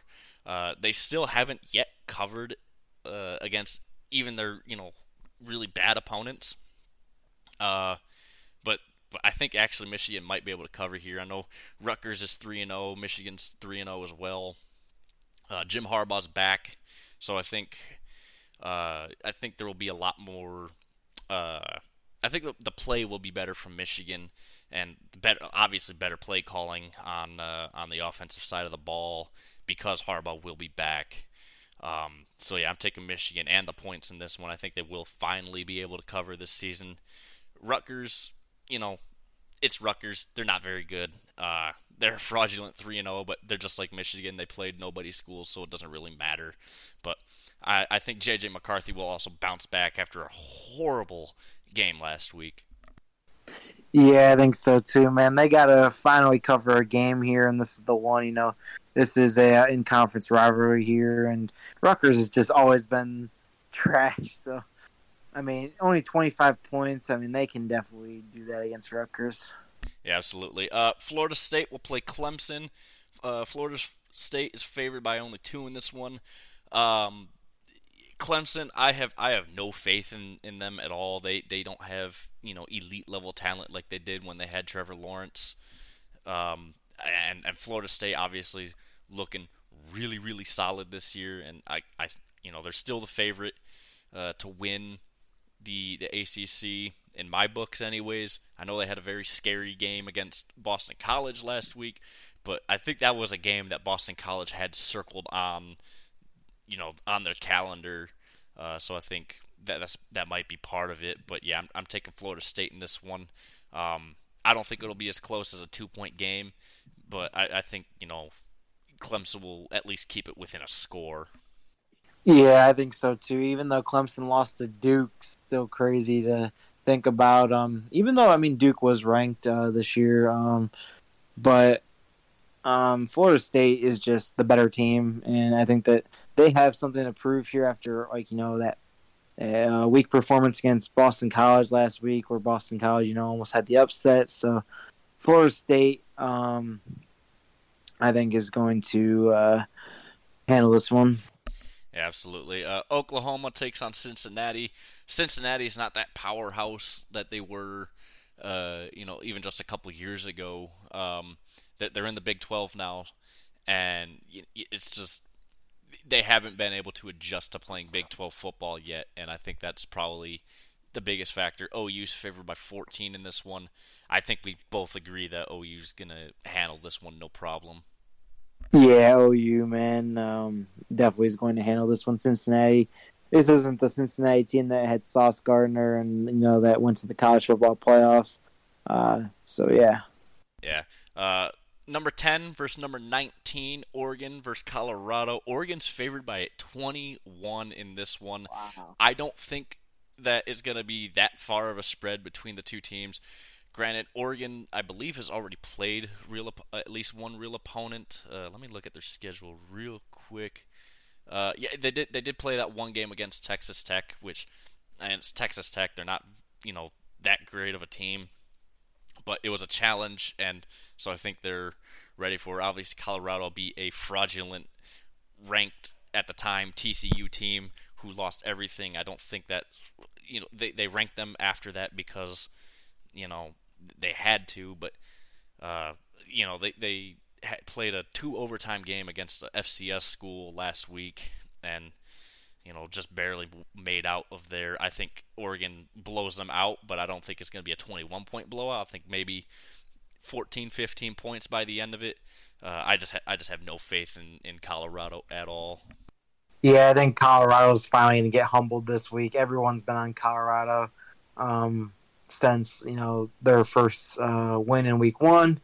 Uh, they still haven't yet covered uh, against even their you know really bad opponents. Uh, but I think actually Michigan might be able to cover here. I know Rutgers is three and zero, Michigan's three and zero as well. Uh, Jim Harbaugh's back, so I think uh, I think there will be a lot more. Uh, I think the, the, play will be better from Michigan, and better, obviously better play calling on uh, on the offensive side of the ball because Harbaugh will be back. Um, so yeah, I'm taking Michigan and the points in this one. I think they will finally be able to cover this season. Rutgers, you know, it's Rutgers. They're not very good. Uh, they're fraudulent three and zero, oh, but they're just like Michigan. They played nobody's school, so it doesn't really matter. But I, I think JJ McCarthy will also bounce back after a horrible game last week. Yeah, I think so too, man. They got to finally cover a game here, and this is the one. You know, this is a uh, in conference rivalry here, and Rutgers has just always been trash. So, I mean, only 25 points. I mean, they can definitely do that against Rutgers. Yeah, absolutely. Uh, Florida State will play Clemson. Uh, Florida State is favored by only two in this one. Um, Clemson, I have I have no faith in, in them at all. They they don't have you know elite level talent like they did when they had Trevor Lawrence. Um, and and Florida State obviously looking really really solid this year, and I I you know they're still the favorite uh, to win the the ACC in my books anyways. I know they had a very scary game against Boston College last week, but I think that was a game that Boston College had circled on you know on their calendar. Uh, so I think that that's, that might be part of it. But yeah, I'm, I'm taking Florida State in this one. Um, I don't think it'll be as close as a two point game, but I, I think you know Clemson will at least keep it within a score. Yeah, I think so too. Even though Clemson lost to Duke, still crazy to think about. Um, even though I mean Duke was ranked uh, this year, um, but um, Florida State is just the better team, and I think that they have something to prove here after like you know that uh, weak performance against Boston College last week, where Boston College you know almost had the upset. So Florida State, um, I think, is going to uh, handle this one. Absolutely. Uh, Oklahoma takes on Cincinnati. Cincinnati is not that powerhouse that they were, uh, you know, even just a couple years ago. Um, that they're in the Big 12 now, and it's just they haven't been able to adjust to playing Big 12 football yet, and I think that's probably the biggest factor. OU's favored by 14 in this one. I think we both agree that OU's gonna handle this one no problem. Yeah, OU man, um, definitely is going to handle this one. Cincinnati. This isn't the Cincinnati team that had Sauce Gardner and you know that went to the college football playoffs. Uh, so yeah. Yeah. Uh, number 10 versus number 19, Oregon versus Colorado. Oregon's favored by 21 in this one. Wow. I don't think that is going to be that far of a spread between the two teams. Granted, Oregon, I believe, has already played real at least one real opponent. Uh, let me look at their schedule real quick. Uh, yeah, they did. They did play that one game against Texas Tech, which, and it's Texas Tech. They're not, you know, that great of a team but it was a challenge, and so I think they're ready for. Obviously, Colorado will be a fraudulent, ranked at the time TCU team who lost everything. I don't think that you know they they ranked them after that because you know they had to, but uh, you know they they played a two overtime game against the FCS school last week, and you know, just barely made out of there. I think Oregon blows them out, but I don't think it's going to be a 21 point blowout. I think maybe 14, 15 points by the end of it. Uh, I just ha- I just have no faith in, in Colorado at all. Yeah, I think Colorado's finally going to get humbled this week. Everyone's been on Colorado um, since you know their first uh, win in Week One.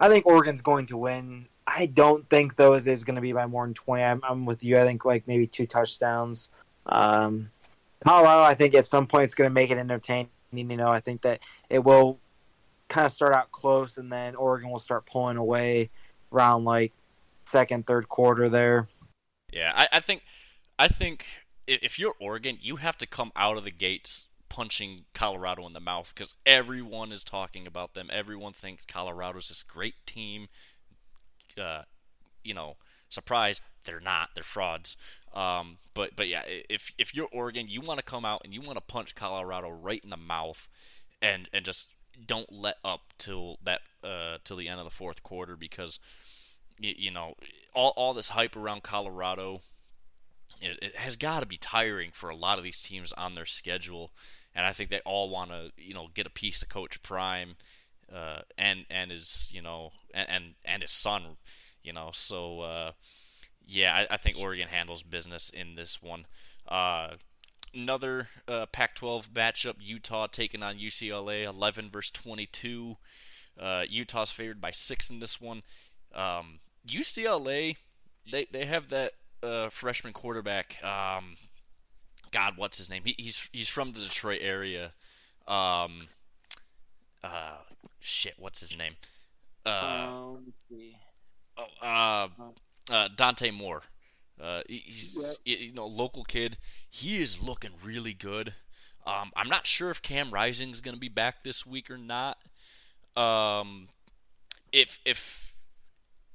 I think Oregon's going to win. I don't think though it is going to be by more than twenty. I'm, I'm with you. I think like maybe two touchdowns. Um, Colorado, I think at some point it's going to make it entertaining. You know, I think that it will kind of start out close, and then Oregon will start pulling away around like second, third quarter there. Yeah, I, I think, I think if you're Oregon, you have to come out of the gates punching Colorado in the mouth because everyone is talking about them. Everyone thinks Colorado's this great team uh, you know, surprise, they're not. They're frauds. Um, but but yeah, if if you're Oregon, you want to come out and you want to punch Colorado right in the mouth, and and just don't let up till that uh, till the end of the fourth quarter because you, you know all all this hype around Colorado. It, it has got to be tiring for a lot of these teams on their schedule, and I think they all want to you know get a piece of Coach Prime uh, and and his you know and and his son, you know. So uh, yeah, I, I, think Oregon handles business in this one. Uh, another uh, Pac-12 matchup: Utah taking on UCLA, 11 versus 22. Uh, Utah's favored by six in this one. Um, UCLA, they they have that uh, freshman quarterback. Um, God, what's his name? He, he's he's from the Detroit area. Um, uh, shit, what's his name? Uh, um, oh, uh, uh, Dante Moore. Uh, he's you know local kid. He is looking really good. Um, I'm not sure if Cam Rising is going to be back this week or not. Um, if if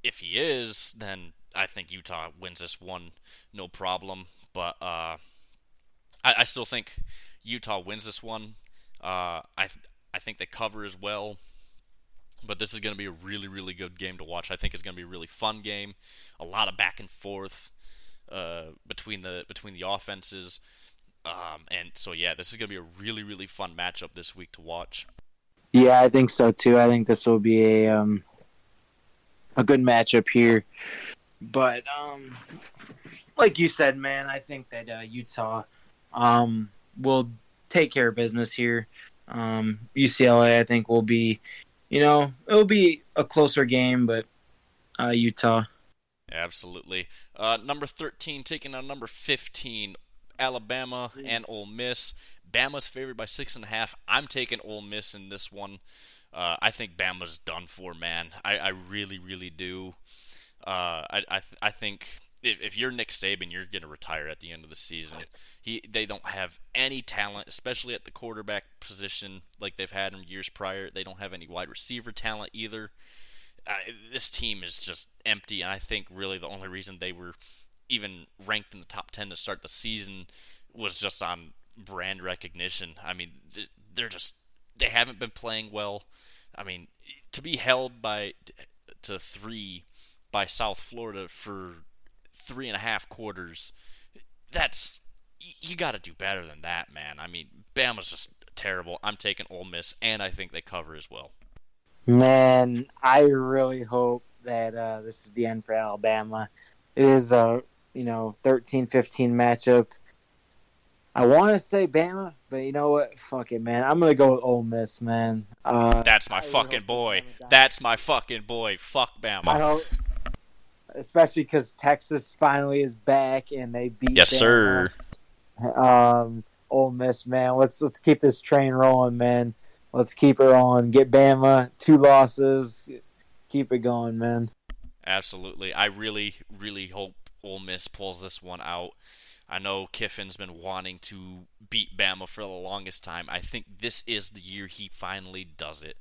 if he is, then I think Utah wins this one, no problem. But uh, I, I still think Utah wins this one. Uh, I I think they cover as well. But this is going to be a really, really good game to watch. I think it's going to be a really fun game. A lot of back and forth uh, between the between the offenses. Um, and so yeah, this is going to be a really, really fun matchup this week to watch. Yeah, I think so too. I think this will be a um, a good matchup here. But um, like you said, man, I think that uh, Utah um, will take care of business here. Um, UCLA, I think, will be, you know, it'll be a closer game, but uh, Utah. Absolutely. Uh, number 13 taking on number 15, Alabama and Ole Miss. Bama's favored by six and a half. I'm taking Ole Miss in this one. Uh, I think Bama's done for, man. I, I really, really do. Uh, I I, th- I think if, if you're Nick Saban, you're going to retire at the end of the season. He they don't have any talent, especially at the quarterback position like they've had in years prior. They don't have any wide receiver talent either. Uh, this team is just empty, and I think really the only reason they were even ranked in the top ten to start the season was just on brand recognition. I mean, they're just they haven't been playing well. I mean, to be held by to three by South Florida for three and a half quarters. That's you got to do better than that, man. I mean, Bama's just terrible. I'm taking Ole Miss, and I think they cover as well. Man, I really hope that uh, this is the end for Alabama. It is a you know 13-15 matchup. I want to say Bama, but you know what? Fuck it, man. I'm gonna go with Ole Miss, man. Uh, That's my I fucking boy. That's my fucking boy. Fuck Bama. Especially because Texas finally is back and they beat. Yes, Bama. sir. Um, Ole Miss, man. Let's let's keep this train rolling, man. Let's keep it on. Get Bama two losses. Keep it going, man. Absolutely. I really, really hope Ole Miss pulls this one out. I know Kiffin's been wanting to beat Bama for the longest time. I think this is the year he finally does it.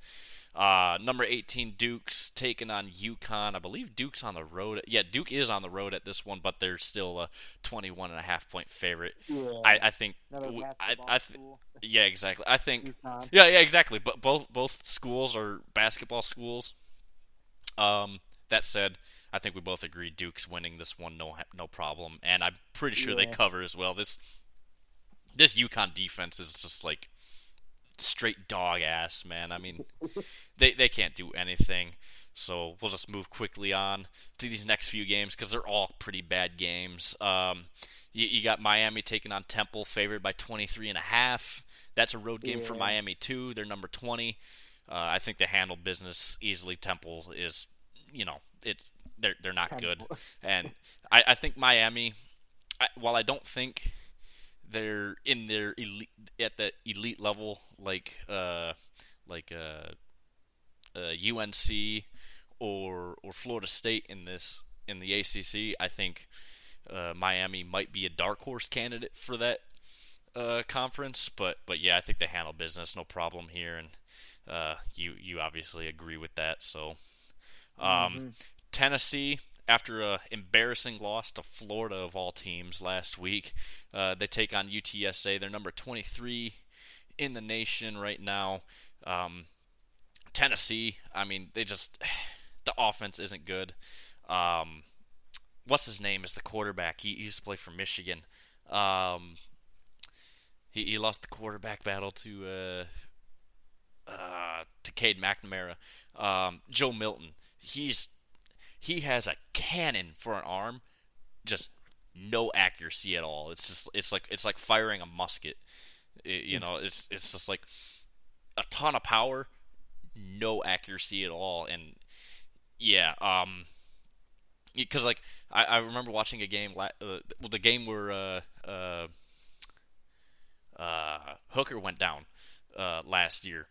Uh, number 18, Duke's taking on UConn. I believe Duke's on the road. Yeah, Duke is on the road at this one, but they're still a 21 and a half point favorite. Yeah, I, I think. I, I th- yeah, exactly. I think. UConn. Yeah, yeah, exactly. But both both schools are basketball schools. Um, that said, I think we both agree Duke's winning this one, no no problem, and I'm pretty sure yeah. they cover as well. This this UConn defense is just like straight dog ass, man. I mean, they they can't do anything. So we'll just move quickly on to these next few games because they're all pretty bad games. Um, you, you, got Miami taking on Temple, favored by 23 and a half. That's a road game yeah. for Miami too. They're number 20. Uh, I think they handle business easily. Temple is, you know, it's they're they're not Temple. good, and I, I think Miami. I, while I don't think they're in their elite at the elite level like uh like uh, uh UNC or or Florida State in this in the ACC. I think uh, Miami might be a dark horse candidate for that uh, conference, but but yeah, I think they handle business no problem here, and uh, you you obviously agree with that. So um, mm-hmm. Tennessee after a embarrassing loss to Florida of all teams last week. Uh, they take on UTSA. They're number 23 in the nation right now. Um, Tennessee, I mean, they just the offense isn't good. Um, what's his name is the quarterback. He, he used to play for Michigan. Um, he, he lost the quarterback battle to uh, uh, to Cade McNamara. Um, Joe Milton. He's he has a cannon for an arm, just no accuracy at all. It's just it's like it's like firing a musket. It, you know, it's it's just like a ton of power, no accuracy at all, and yeah, um, because like I, I remember watching a game, uh, well, the game where uh, uh, uh, Hooker went down uh, last year.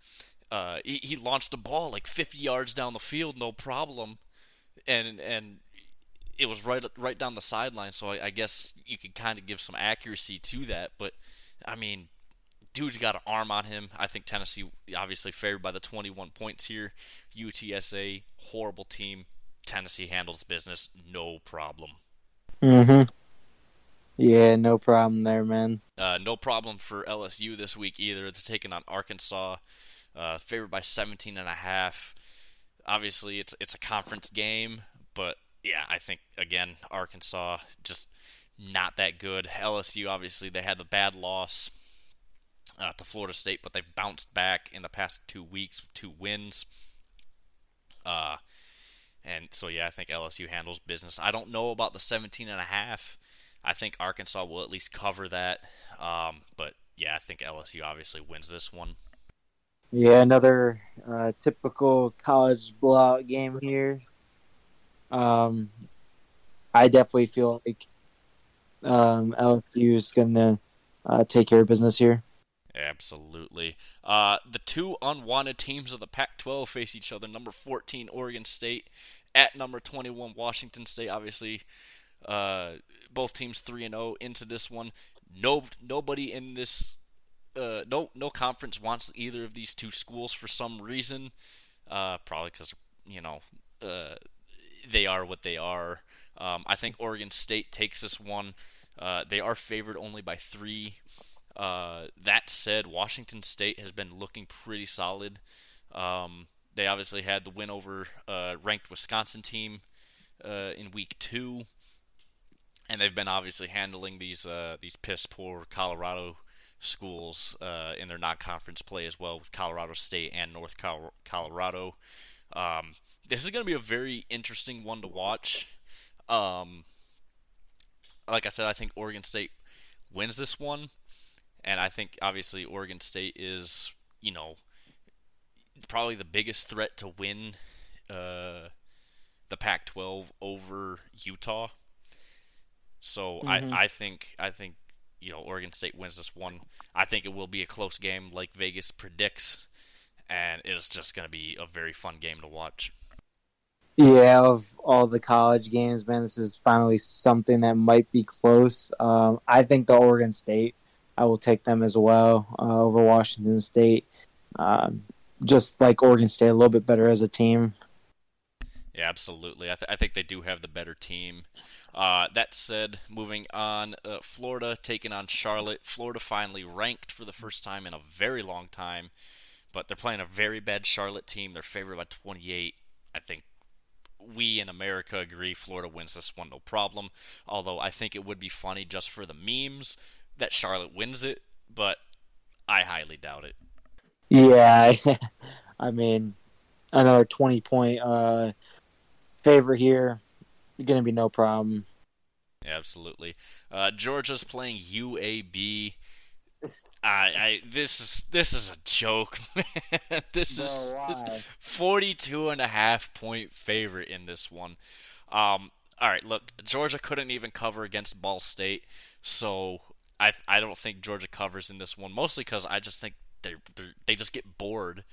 Uh, he, he launched a ball like 50 yards down the field, no problem, and and it was right right down the sideline. So I, I guess you could kind of give some accuracy to that. But I mean, dude's got an arm on him. I think Tennessee obviously favored by the 21 points here. UTSA horrible team. Tennessee handles business no problem. Mhm. Yeah, no problem there, man. Uh, no problem for LSU this week either. They're taking on Arkansas, uh, favored by 17 and a half. Obviously, it's it's a conference game, but yeah, I think again Arkansas just not that good. LSU obviously they had the bad loss uh, to Florida State, but they've bounced back in the past two weeks with two wins. Uh, and so yeah, I think LSU handles business. I don't know about the 17 and a half. I think Arkansas will at least cover that. Um, but yeah, I think LSU obviously wins this one. Yeah, another uh, typical college blowout game here. Um, I definitely feel like um, LSU is going to uh, take care of business here. Absolutely. Uh, the two unwanted teams of the Pac 12 face each other. Number 14, Oregon State, at number 21, Washington State. Obviously, uh, both teams 3 and 0 into this one. No, nobody in this. Uh, no, no conference wants either of these two schools for some reason. Uh, probably because you know uh, they are what they are. Um, I think Oregon State takes this one. Uh, they are favored only by three. Uh, that said, Washington State has been looking pretty solid. Um, they obviously had the win over uh, ranked Wisconsin team uh, in week two, and they've been obviously handling these uh, these piss poor Colorado schools uh, in their non-conference play as well with Colorado State and North Colorado. Um, this is going to be a very interesting one to watch. Um, like I said, I think Oregon State wins this one. And I think obviously Oregon State is, you know, probably the biggest threat to win uh, the Pac-12 over Utah. So mm-hmm. I, I think I think you know Oregon State wins this one. I think it will be a close game, like Vegas predicts, and it is just going to be a very fun game to watch. Yeah, of all the college games, man, this is finally something that might be close. Um, I think the Oregon State I will take them as well uh, over Washington State. Um, just like Oregon State, a little bit better as a team. Yeah, absolutely. I, th- I think they do have the better team. Uh, that said, moving on, uh, Florida taking on Charlotte. Florida finally ranked for the first time in a very long time, but they're playing a very bad Charlotte team. They're favored by 28. I think we in America agree Florida wins this one no problem. Although I think it would be funny just for the memes that Charlotte wins it, but I highly doubt it. Yeah, I mean, another 20 point uh, favor here. Going to be no problem. Absolutely. Uh, Georgia's playing UAB. I, I this is this is a joke, man. this no, is this 42 and a half point favorite in this one. Um, all right, look, Georgia couldn't even cover against Ball State, so I I don't think Georgia covers in this one, mostly because I just think they they just get bored.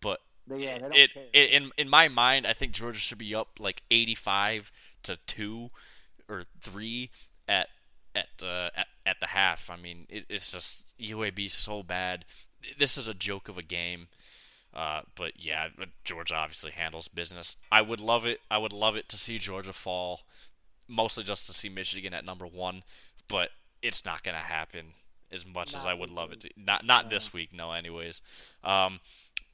But yeah, it, it, in in my mind, I think Georgia should be up like eighty five to two or three at at uh, at at the half. I mean, it, it's just UAB so bad. This is a joke of a game. Uh, but yeah, Georgia obviously handles business. I would love it. I would love it to see Georgia fall, mostly just to see Michigan at number one. But it's not going to happen as much not as I would love it to. Not not this week, no. Anyways, um,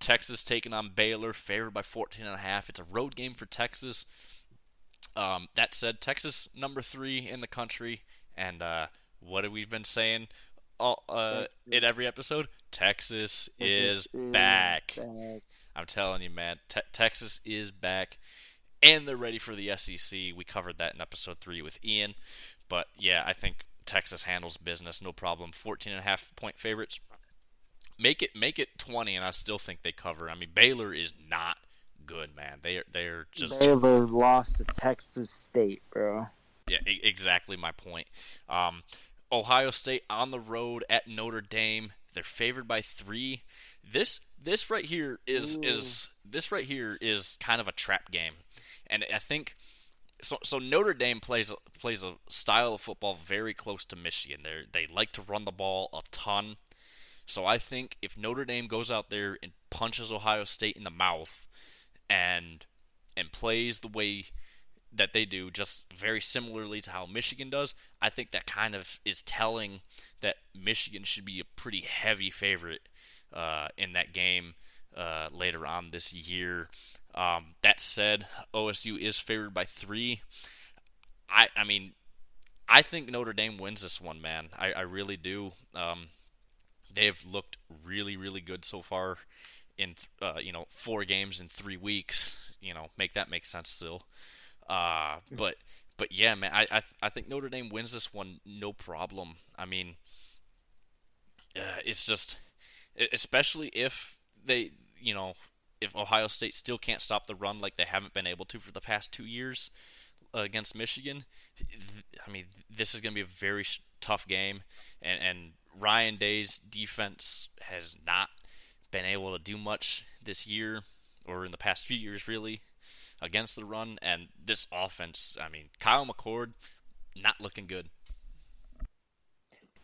Texas taking on Baylor, favored by 14 and a half. It's a road game for Texas. Um, that said, Texas number three in the country, and uh, what have we been saying all, uh, in every episode? Texas is back. I'm telling you, man, te- Texas is back, and they're ready for the SEC. We covered that in episode three with Ian, but yeah, I think Texas handles business no problem. 14 and a half point favorites. Make it make it 20, and I still think they cover. I mean, Baylor is not good, man. They are they're just Baylor lost to Texas State, bro. Yeah, exactly my point. Um, Ohio State on the road at Notre Dame. They're favored by three. This this right here is Ooh. is this right here is kind of a trap game, and I think so. So Notre Dame plays plays a style of football very close to Michigan. They they like to run the ball a ton. So I think if Notre Dame goes out there and punches Ohio State in the mouth, and and plays the way that they do, just very similarly to how Michigan does, I think that kind of is telling that Michigan should be a pretty heavy favorite uh, in that game uh, later on this year. Um, that said, OSU is favored by three. I I mean, I think Notre Dame wins this one, man. I, I really do. Um, they've looked really really good so far in uh, you know four games in three weeks. You know, make that make sense still. Uh, but but yeah, man, I I, th- I think Notre Dame wins this one no problem. I mean, uh, it's just especially if they you know if Ohio State still can't stop the run like they haven't been able to for the past two years uh, against Michigan. I mean, this is going to be a very tough game, and and Ryan Day's defense has not been able to do much this year or in the past few years, really, against the run. And this offense, I mean, Kyle McCord, not looking good.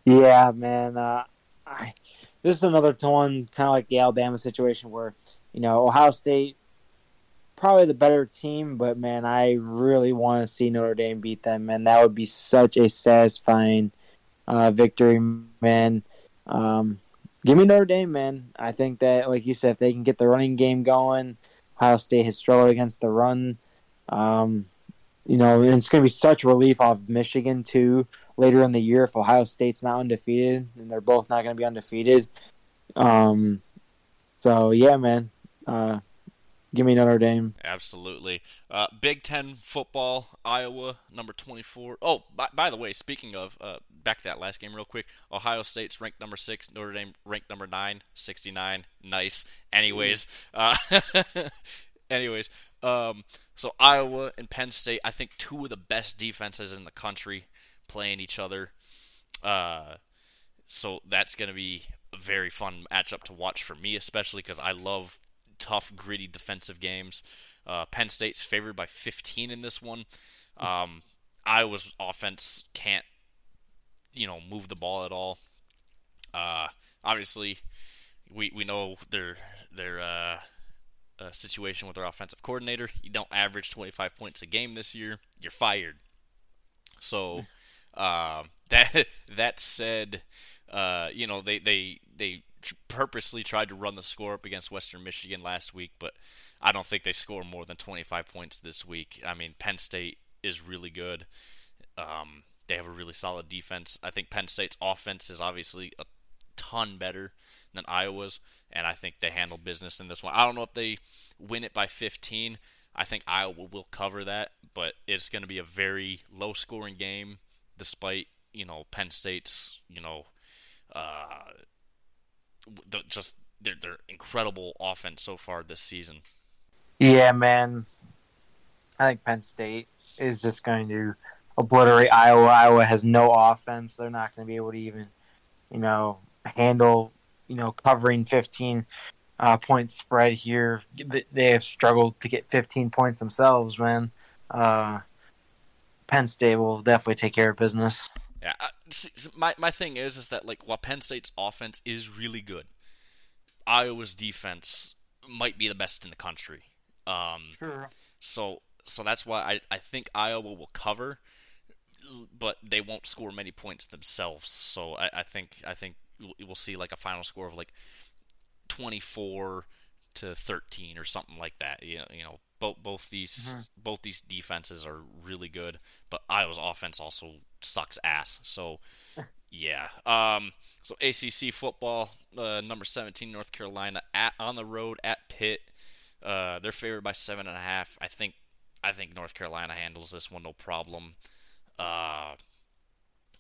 Yeah, man. Uh, I this is another one, kind of like the Alabama situation, where you know Ohio State probably the better team, but man, I really want to see Notre Dame beat them, and that would be such a satisfying uh, victory, man. Um, give me Notre Dame, man. I think that, like you said, if they can get the running game going, Ohio State has struggled against the run. Um, you know, it's going to be such relief off Michigan too later in the year if Ohio State's not undefeated and they're both not going to be undefeated. Um, so yeah, man. Uh, Give me Notre Dame. Absolutely. Uh, Big Ten football, Iowa, number 24. Oh, by, by the way, speaking of, uh, back to that last game real quick. Ohio State's ranked number 6, Notre Dame ranked number 9, 69. Nice. Anyways, uh, anyways, um, so Iowa and Penn State, I think two of the best defenses in the country playing each other. Uh, so that's going to be a very fun matchup to watch for me, especially because I love tough, gritty defensive games. Uh, Penn State's favored by 15 in this one. Um, Iowa's offense can't, you know, move the ball at all. Uh, obviously, we we know their their uh, uh, situation with their offensive coordinator. You don't average 25 points a game this year, you're fired. So uh, that that said, uh, you know they they they purposely tried to run the score up against Western Michigan last week, but I don't think they score more than 25 points this week. I mean, Penn State is really good. Um, they have a really solid defense. I think Penn State's offense is obviously a ton better than Iowa's, and I think they handle business in this one. I don't know if they win it by 15. I think Iowa will cover that, but it's going to be a very low scoring game, despite you know Penn State's you know uh, the, just their their incredible offense so far this season. Yeah, man. I think Penn State is just going to obliterate Iowa. Iowa has no offense. They're not going to be able to even, you know, handle, you know, covering 15 uh, point spread here. They have struggled to get 15 points themselves, man. Uh, Penn State will definitely take care of business. Yeah, uh, see, my my thing is is that like while Penn State's offense is really good, Iowa's defense might be the best in the country. Um, sure. So so that's why I I think Iowa will cover, but they won't score many points themselves. So I, I think I think we'll see like a final score of like twenty four to 13 or something like that. You know, you know both both these Mm-hmm. both these defenses are really good, but Iowa's offense also sucks ass. So yeah. Um. So ACC football, uh, number 17 North Carolina at on the road at Pitt. Uh, they're favored by seven and a half. I think I think North Carolina handles this one no problem. Uh,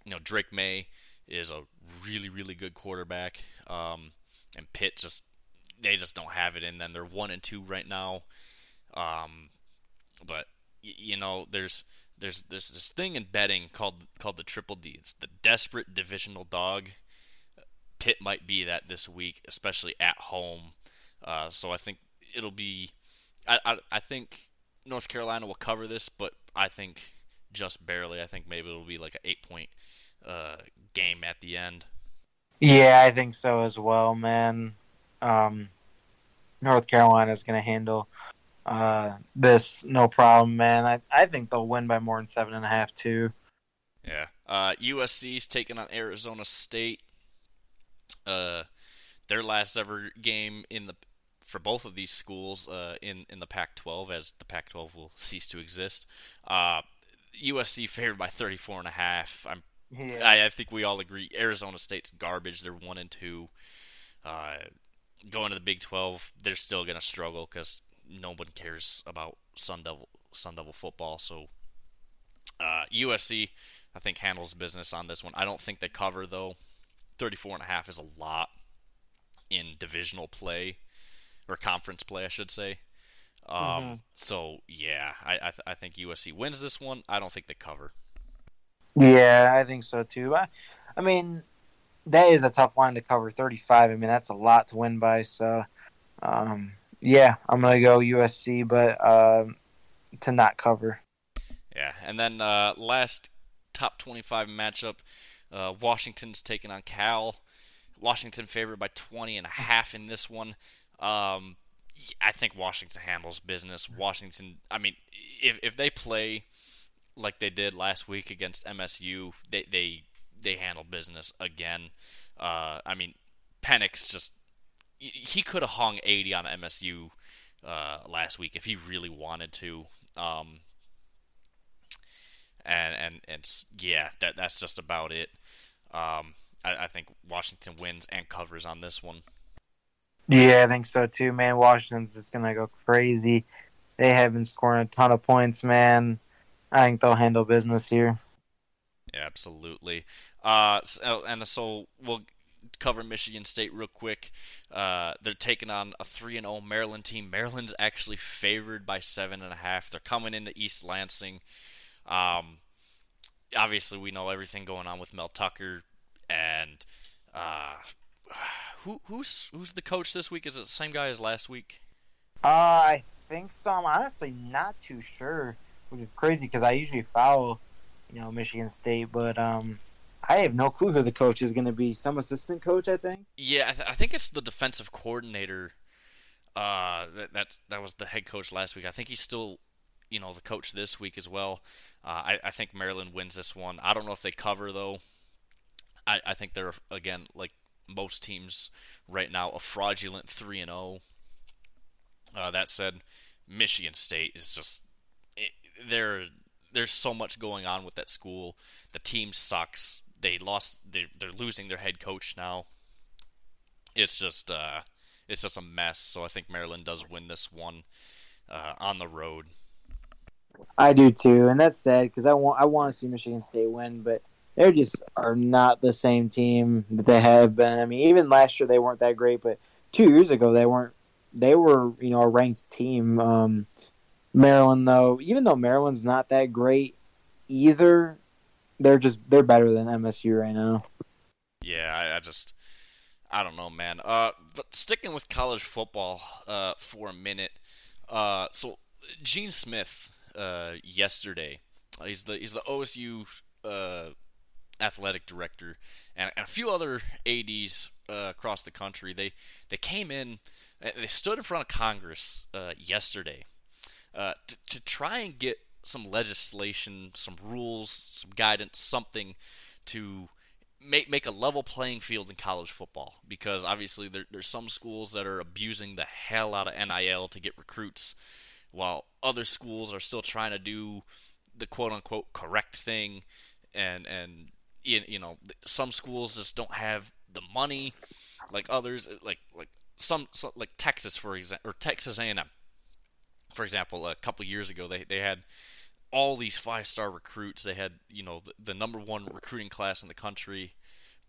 you know Drake Maye is a really really good quarterback. Um, and Pitt just they just don't have it in them. They're one and two right now. Um, but y- you know there's there's there's this thing in betting called called the triple D. It's the desperate divisional dog. Pitt might be that this week, especially at home. Uh, so I think it'll be. I, I I think North Carolina will cover this, but I think just barely. I think maybe it'll be like an eight point uh, game at the end. Yeah, I think so as well, man. Um, North Carolina's going to handle uh, this no problem, man. I, I think they'll win by more than seven and a half, too. Yeah. Uh, USC's taking on Arizona State. Uh, their last ever game in the for both of these schools uh, in in the Pac-12, as the Pac-12 will cease to exist. Uh, USC favored by 34 and a half. I'm Yeah. I, I think we all agree Arizona State's garbage. They're one and two. Uh, going to the Big 12, they're still gonna struggle because no one cares about Sun Devil Sun Devil football. So uh, USC, I think handles business on this one. I don't think they cover though. 34 and a half is a lot in divisional play or conference play, I should say. Um, Mhm. So yeah, I I, th- I think USC wins this one. I don't think they cover. Yeah, I think so, too. I, I mean, that is a tough line to cover 35. I mean, that's a lot to win by. So, um, yeah, I'm to go USC, but um, to not cover. Yeah, and then uh, last top 25 matchup, uh, Washington's taking on Cal. Washington favored by 20 and a half in this one. Um, I think Washington handles business. Washington, I mean, if if they play like they did last week against MSU, they they they handle business again. Uh, I mean, Penix just he could have hung 80 on MSU uh, last week if he really wanted to. Um, and and it's yeah, that that's just about it. Um, I, I think Washington wins and covers on this one. Yeah, I think so, too, man. Washington's just going to go crazy. They have been scoring a ton of points, man. I think they'll handle business here. Yeah, absolutely. Uh, so, and so we'll cover Michigan State real quick. Uh, they're taking on a three and zero Maryland team. Maryland's actually favored by seven and a half. They're coming into East Lansing. Um, obviously, we know everything going on with Mel Tucker, and uh, who who's who's the coach this week? Is it the same guy as last week? Uh, I think so. I'm honestly not too sure, which is crazy because I usually follow, you know, Michigan State, but um, I have no clue who the coach is going to be. Some assistant coach, I think. Yeah, I, th- I think it's the defensive coordinator. Uh, that that that was the head coach last week. I think he's still, you know, the coach this week as well. Uh, I I think Maryland wins this one. I don't know if they cover though. I I think they're again like most teams right now a fraudulent three and zero. Uh, that said, Michigan State is just it, they're there's so much going on with that school. The team sucks. They lost. They they're losing their head coach now. It's just uh, it's just a mess. So I think Maryland does win this one uh, on the road. I do too, and that's sad because I want I want to see Michigan State win, but they just are not the same team that they have been. I mean, even last year they weren't that great, but two years ago they weren't. They were you know a ranked team. Um, Maryland though, even though Maryland's not that great either, they're just they're better than MSU right now. Yeah, I, I just I don't know, man. Uh, but sticking with college football uh, for a minute. Uh, so Gene Smith uh, yesterday, he's the he's the OSU uh, athletic director, and, and a few other ads uh, across the country. They they came in, uh, they stood in front of Congress uh, yesterday uh, to, to try and get some legislation, some rules, some guidance, something to make make a level playing field in college football. Because obviously there, there's some schools that are abusing the hell out of NIL to get recruits, while other schools are still trying to do the quote unquote correct thing, and and you know some schools just don't have the money like others like like some, some like Texas for example or Texas A&M for example a couple years ago they they had all these five star recruits. They had, you know, the, the, number one recruiting class in the country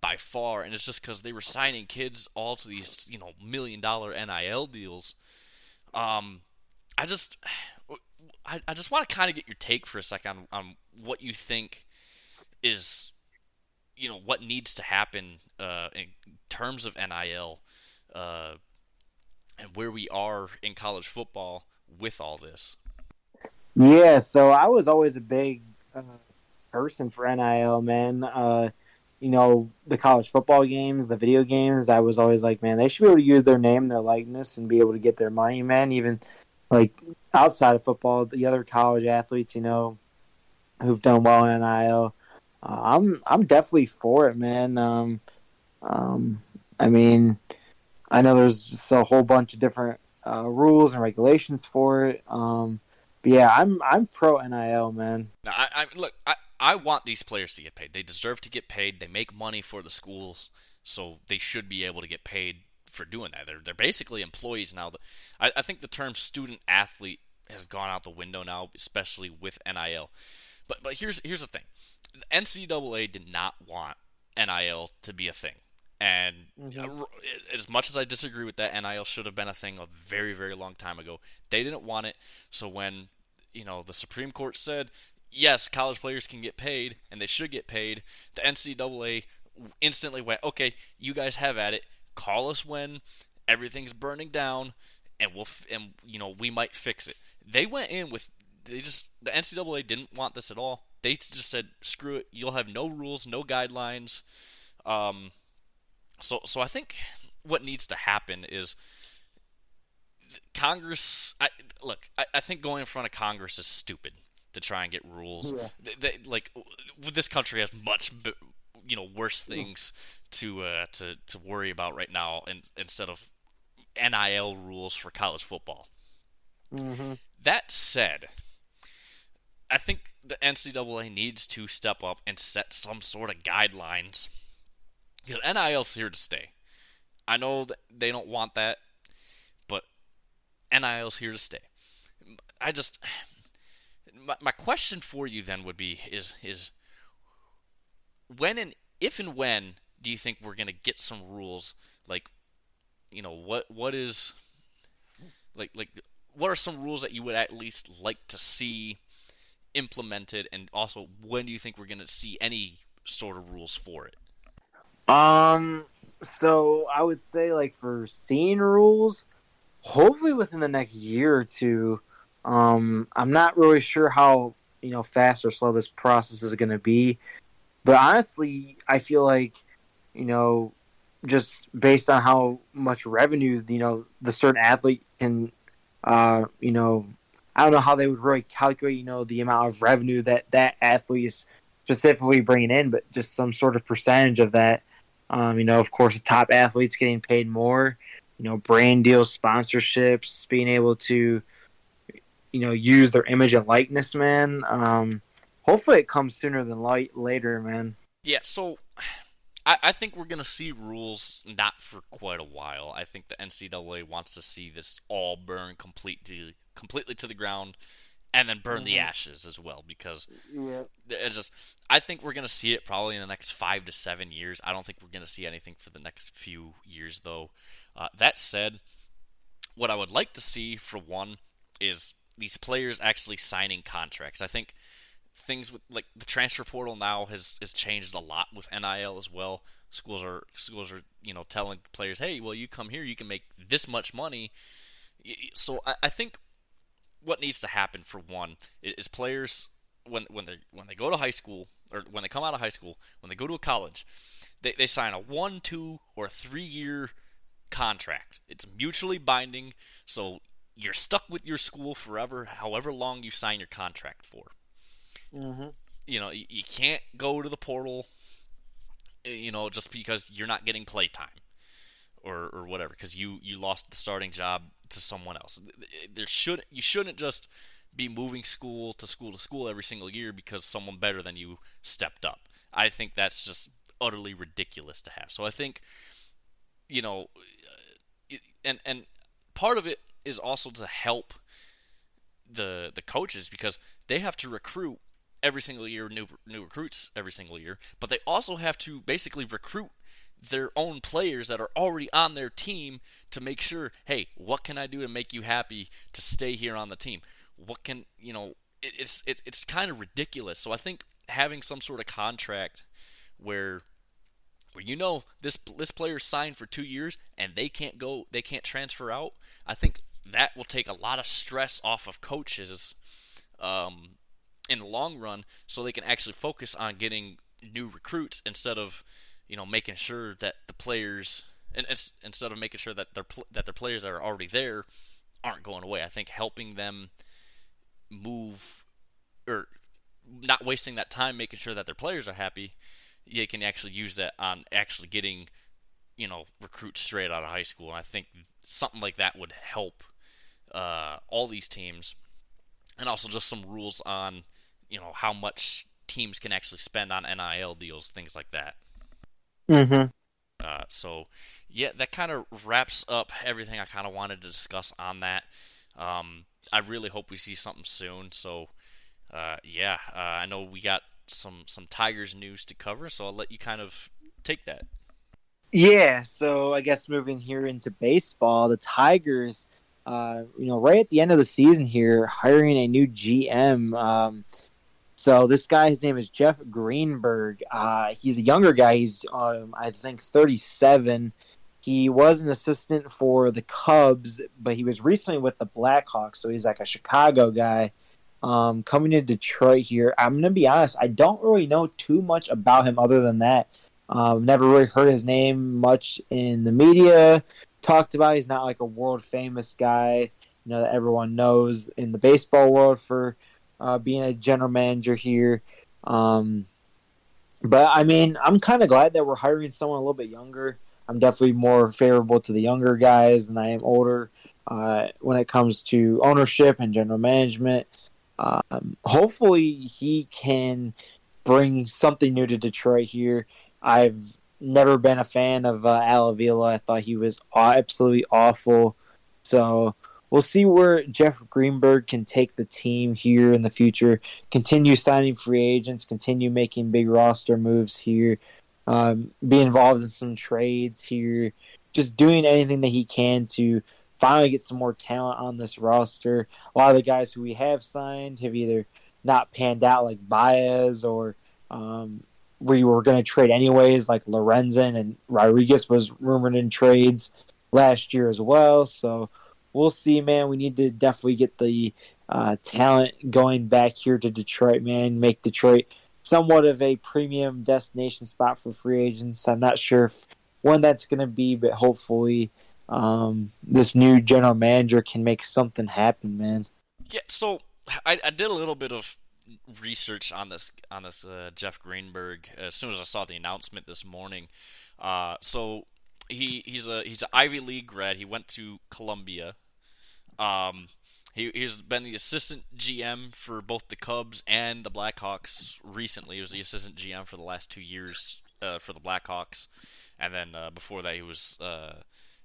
by far, and it's just because they were signing kids all to these, you know, million dollar NIL deals. Um, I just, I, I just want to kind of get your take for a second on, on what you think is, you know, what needs to happen uh, in terms of NIL, uh, and where we are in college football with all this. Yeah, so I was always a big uh, person for NIL, man. Uh, you know, the college football games, the video games, I was always like, man, they should be able to use their name, their likeness, and be able to get their money, man. Even like outside of football, the other college athletes, you know, who've done well in NIL. Uh, I'm I'm definitely for it, man. Um, um, I mean, I know there's just a whole bunch of different uh, rules and regulations for it. Um, but yeah, I'm I'm pro NIL, man. Now, I, I look, I, I want these players to get paid. They deserve to get paid. They make money for the schools, so they should be able to get paid for doing that. They're they're basically employees now. I, I think the term student athlete has gone out the window now, especially with NIL. But but here's here's the thing: the NCAA did not want NIL to be a thing. And mm-hmm. as much as I disagree with that, NIL should have been a thing a very, very long time ago. They didn't want it. So when you know the Supreme Court said yes, college players can get paid and they should get paid, the NCAA instantly went, okay, you guys have at it. Call us when everything's burning down, and we'll f- and you know we might fix it. They went in with they just the NCAA didn't want this at all. They just said screw it. You'll have no rules, no guidelines. Um, so, so I think what needs to happen is Congress. I, look, I, I think going in front of Congress is stupid to try and get rules. Yeah. They, they, like this country has much, you know, worse things to uh, to to worry about right now, and instead of NIL rules for college football. Mm-hmm. That said, I think the NCAA needs to step up and set some sort of guidelines because NIL's here to stay. I know they don't want that, but NIL's here to stay. I just my, my question for you then would be is is when and if and when do you think we're going to get some rules like you know what what is like like what are some rules that you would at least like to see implemented and also when do you think we're going to see any sort of rules for it um, so I would say like for scene rules, hopefully within the next year or two. Um, I'm not really sure how you know fast or slow this process is going to be, but honestly, I feel like you know just based on how much revenue you know the certain athlete can, uh, you know, I don't know how they would really calculate you know the amount of revenue that that athlete is specifically bringing in, but just some sort of percentage of that um, you know, of course, the top athletes getting paid more. You know, brand deals, sponsorships, being able to, you know, use their image and likeness, man. Um, hopefully, it comes sooner than light later, man. Yeah. So, I, I think we're gonna see rules not for quite a while. I think the NCAA wants to see this all burn completely, completely to the ground and then burn mm-hmm. the ashes as well because yeah. it's just I think we're gonna see it probably in the next five to seven years. I don't think we're gonna see anything for the next few years though. Uh, that said, what I would like to see for one is these players actually signing contracts. I think things with like the transfer portal now has has changed a lot with NIL as well. Schools are schools are you know telling players, hey, well you come here, you can make this much money. So I, I think what needs to happen for one is players when when they when they go to high school or when they come out of high school when they go to a college they, they sign a one two or three year contract it's mutually binding so you're stuck with your school forever however long you sign your contract for mm-hmm. you know you, you can't go to the portal you know, just because you're not getting play time or or whatever because you you lost the starting job to someone else. Eh, there should you shouldn't just be moving school to school to school every single year because someone better than you stepped up. I think that's just utterly ridiculous to have. So I think you know eh, and and part of it is also to help the the coaches because they have to recruit every single year new new recruits every single year, but they also have to basically recruit their own players that are already on their team to make sure, hey, what can I do to make you happy to stay here on the team? What can you know? It, it's it, it's kind of ridiculous. So I think having some sort of contract where where you know this this player signed for two years and they can't go, they can't transfer out. I think that will take a lot of stress off of coaches um, in the long run, so they can actually focus on getting new recruits instead of you know making sure that the players and instead of making sure that their that their players that are already there aren't going away. I think helping them move or not wasting that time making sure that their players are happy, they can actually use that on actually getting you know recruits straight out of high school. And I think something like that would help uh, all these teams, and also just some rules on you know how much teams can actually spend on NIL deals, things like that. Mm-hmm. Uh, so, yeah, that kind of wraps up everything I kind of wanted to discuss on that. Um, I really hope we see something soon. So, uh, yeah, uh, I know we got some some Tigers news to cover, so I'll let you kind of take that. Yeah, so I guess moving here into baseball, the Tigers, uh, you know, right at the end of the season here, hiring a new GM. Um, so this guy, his name is Jeff Greenberg. Uh, he's a younger guy. He's um, I think 37. He was an assistant for the Cubs, but he was recently with the Blackhawks. So he's like a Chicago guy. Um, coming to Detroit here, I'm gonna be honest. I don't really know too much about him other than that. Um, never really heard his name much in the media. Talked about. He's not like a world famous guy, you know, that everyone knows in the baseball world for uh, being a general manager here. Um, but I mean, I'm kind of glad that we're hiring someone a little bit younger. I'm definitely more favorable to the younger guys than I am older uh, when it comes to ownership and general management. Um, hopefully, he can bring something new to Detroit here. I've never been a fan of uh, Al Avila. I thought he was absolutely awful. So we'll see where Jeff Greenberg can take the team here in the future. Continue signing free agents, continue making big roster moves here, um, be involved in some trades here, just doing anything that he can to finally get some more talent on this roster. A lot of the guys who we have signed have either not panned out, like Baez, or um, we were going to trade anyways, like Lorenzen and Rodriguez was rumored in trades last year as well. So we'll see, man. We need to definitely get the uh, talent going back here to Detroit, man. Make Detroit somewhat of a premium destination spot for free agents. I'm not sure if, when that's going to be, but hopefully um, this new general manager can make something happen, man. Yeah, so I, I did a little bit of research on this on this uh, Jeff Greenberg as soon as I saw the announcement this morning. Uh, so he he's a he's an Ivy League grad. He went to Columbia. Um, he he's been the assistant GM for both the Cubs and the Blackhawks recently. He was the assistant GM for the last two years uh, for the Blackhawks, and then uh, before that he was uh,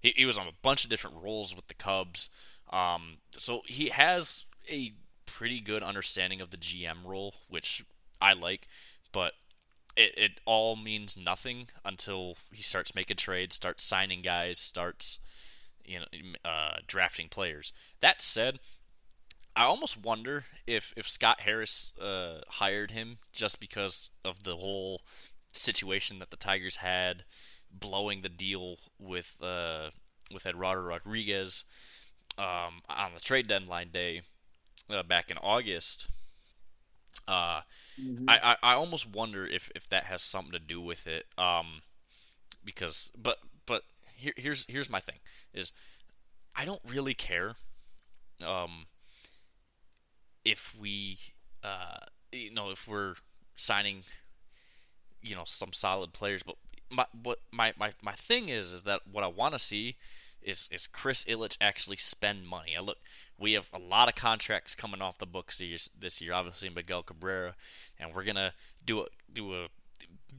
he he was on a bunch of different roles with the Cubs. Um, so he has a pretty good understanding of the GM role, which I like, but it, it all means nothing until he starts making trades, starts signing guys, starts you know uh, drafting players. That said, I almost wonder if if Scott Harris uh, hired him just because of the whole situation that the Tigers had, blowing the deal with uh, with Eduardo Rodriguez um, on the trade deadline day uh, back in August. Uh, mm-hmm. I, I, I almost wonder if, if that has something to do with it. Um, because but but here, here's here's my thing is I don't really care. Um, if we uh, you know if we're signing you know some solid players, but my what my, my, my thing is is that what I want to see is is Chris Ilitch actually spend money. I look, we have a lot of contracts coming off the books this year. Obviously, Miguel Cabrera, and we're gonna do a do a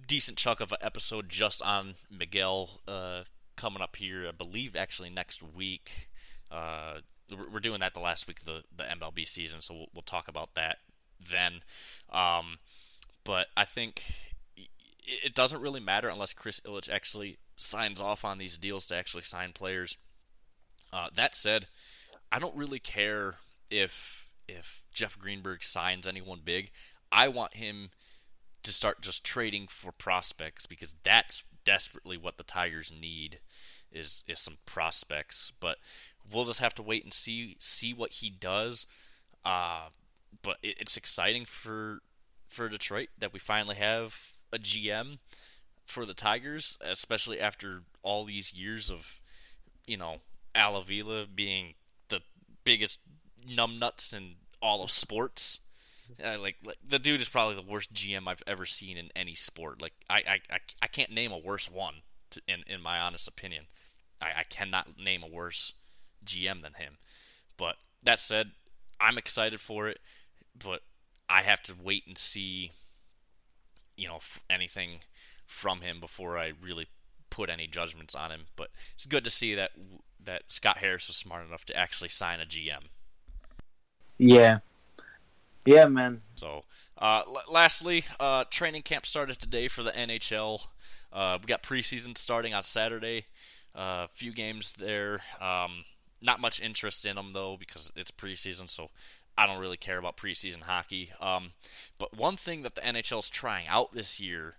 decent chunk of an episode just on Miguel uh, coming up here. I believe actually next week. Uh, we're doing that the last week of the, the MLB season, so we'll, we'll talk about that then. Um, but I think it doesn't really matter unless Chris Ilitch actually signs off on these deals to actually sign players. Uh, that said, I don't really care if if Jeff Greenberg signs anyone big. I want him to start just trading for prospects because that's desperately what the Tigers need is is some prospects. But we'll just have to wait and see see what he does. Uh, but it, it's exciting for for Detroit that we finally have a GM for the Tigers, especially after all these years of you know Al Avila being the biggest numbnuts in all of sports. Uh, like, like, the dude is probably the worst GM I've ever seen in any sport. Like I I, I, I can't name a worse one to, in in my honest opinion. I, I cannot name a worse GM than him. But that said, I'm excited for it, but I have to wait and see, you know, anything from him before I really put any judgments on him. But it's good to see that that Scott Harris was smart enough to actually sign a GM. Yeah, yeah, man. So, uh, l- lastly, uh, training camp started today for the NHL. Uh, we got preseason starting on Saturday. A uh, few games there. Um, not much interest in them though because it's preseason, so I don't really care about preseason hockey. Um, but one thing that the NHL is trying out this year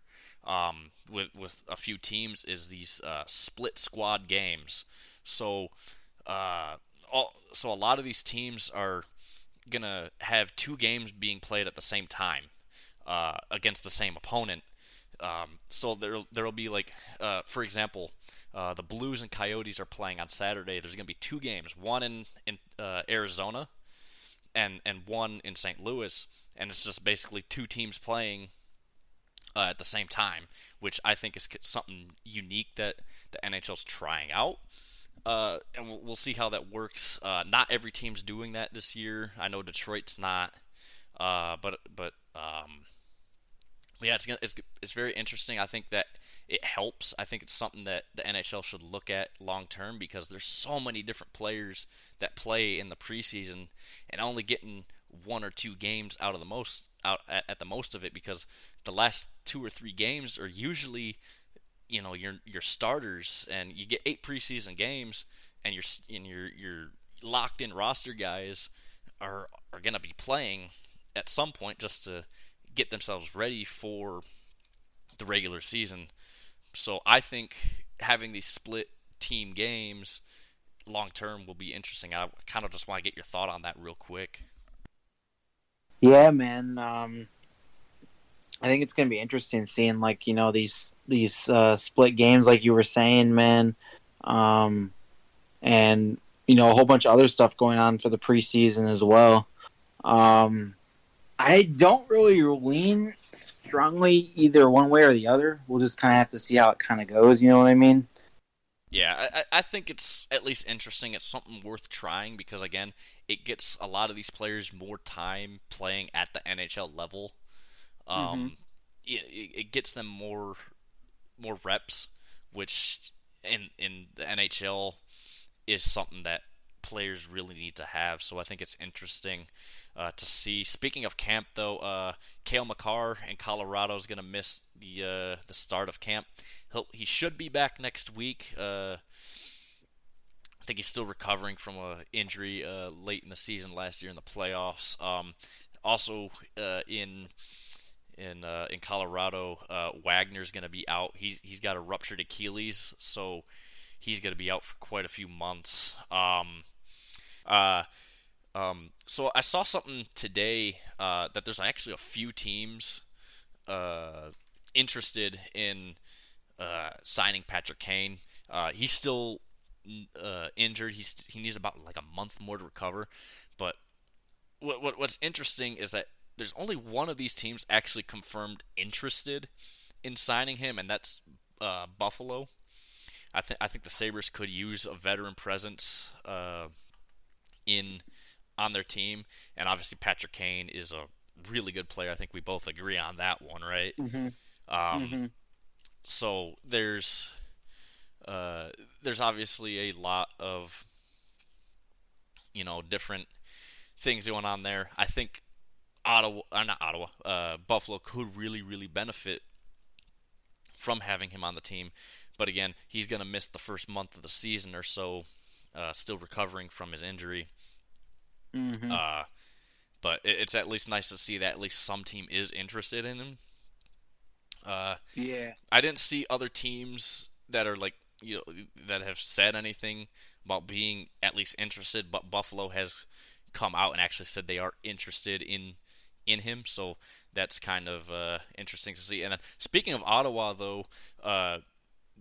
um, with with a few teams is these uh, split squad games. So, uh, all, so a lot of these teams are gonna have two games being played at the same time uh, against the same opponent. Um, so there there'll be like, uh, for example, uh, the Blues and Coyotes are playing on Saturday. There's gonna be two games, one in in uh, Arizona, and and one in St. Louis, and it's just basically two teams playing uh, at the same time, which I think is something unique that the NHL's trying out. Uh, and we'll, we'll, see how that works. Uh, not every team's doing that this year. I know Detroit's not, uh, but but um, yeah, it's, it's it's very interesting. I think that it helps. I think it's something that the NHL should look at long term because there's so many different players that play in the preseason, and only getting one or two games out of the most out at, at the most of it because the last two or three games are usually you know your your starters, and you get eight preseason games, and your and your your locked in roster guys are are going to be playing at some point just to get themselves ready for the regular season. So I think having these split team games long term will be interesting. I kind of just want to get your thought on that real quick. Yeah, man. Um, I think it's going to be interesting seeing like you know these these uh, split games, like you were saying, man, um, and you know a whole bunch of other stuff going on for the preseason as well. Um, I don't really lean strongly either one way or the other. We'll just kind of have to see how it kind of goes. You know what I mean? Yeah, I, I think it's at least interesting. It's something worth trying because again, it gets a lot of these players more time playing at the NHL level. Um, mm-hmm. it, it gets them more more reps, which in in the NHL is something that players really need to have. So I think it's interesting uh, to see. Speaking of camp, though, uh, Cale Makar in Colorado is going to miss the uh, the start of camp. He'll, he should be back next week. Uh, I think he's still recovering from a injury uh, late in the season last year in the playoffs. Um, also uh, in in uh, in Colorado. Uh, Wagner's going to be out. He's he's got a ruptured Achilles, so he's going to be out for quite a few months. Um, uh, um, so I saw something today uh, that there's actually a few teams uh, interested in uh, signing Patrick Kane. Uh, he's still uh, injured. He's he needs about like a month more to recover. But what, what what's interesting is that there's only one of these teams actually confirmed interested in signing him, and that's uh, Buffalo. I think I think the Sabres could use a veteran presence uh, in on their team, and obviously Patrick Kane is a really good player. I think we both agree on that one, right? Mm-hmm. Um, mm-hmm. So there's uh, there's obviously a lot of you know different things going on there. I think Ottawa, uh, not Ottawa, uh, Buffalo could really really benefit from having him on the team. But again, he's going to miss the first month of the season or so, uh, still recovering from his injury. Mm-hmm. Uh, but it's at least nice to see that at least some team is interested in him. Uh, yeah, I didn't see other teams that are like you know that have said anything about being at least interested, but Buffalo has come out and actually said they are interested in in him. So that's kind of uh, interesting to see. And then speaking of Ottawa, though, uh,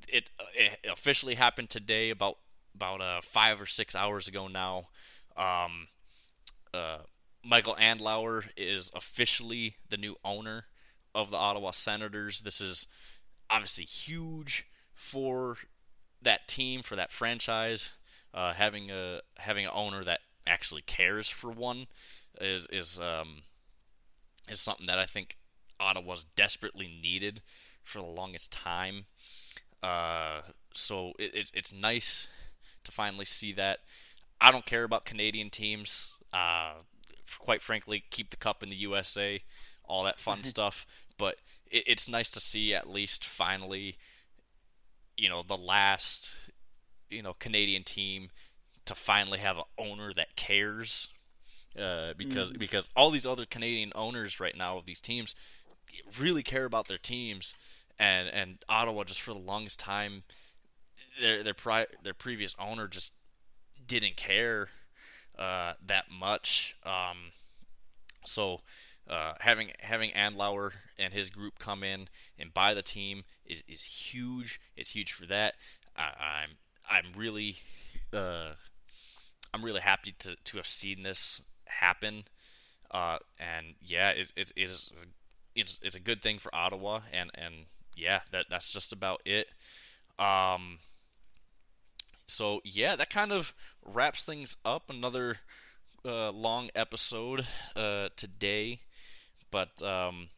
it, it, officially happened today, about about uh, five or six hours ago now. Um, uh, Michael Andlauer is officially the new owner of the Ottawa Senators. This is obviously huge for that team, for that franchise. Uh, having a having an owner that actually cares for one is is um, is something that I think Ottawa's desperately needed for the longest time. Uh, so it, it's it's nice to finally see that. I don't care about Canadian teams. Uh, quite frankly, keep the cup in the USA, all that fun stuff. But it, it's nice to see at least finally, you know, the last, you know, Canadian team to finally have an owner that cares. Uh, because mm. because all these other Canadian owners right now of these teams really care about their teams, and and Ottawa just for the longest time, their their pri- their previous owner just didn't care uh, that much. Um, so uh, having having Andlauer and his group come in and buy the team is, is huge. It's huge for that. I, am I'm, I'm really uh, I'm really happy to, to have seen this happen. Uh, and yeah, it, it, it is it's, it's a good thing for Ottawa, and, and yeah, that that's just about it. Um, so yeah, that kind of wraps things up. Another uh, long episode uh, today, but um,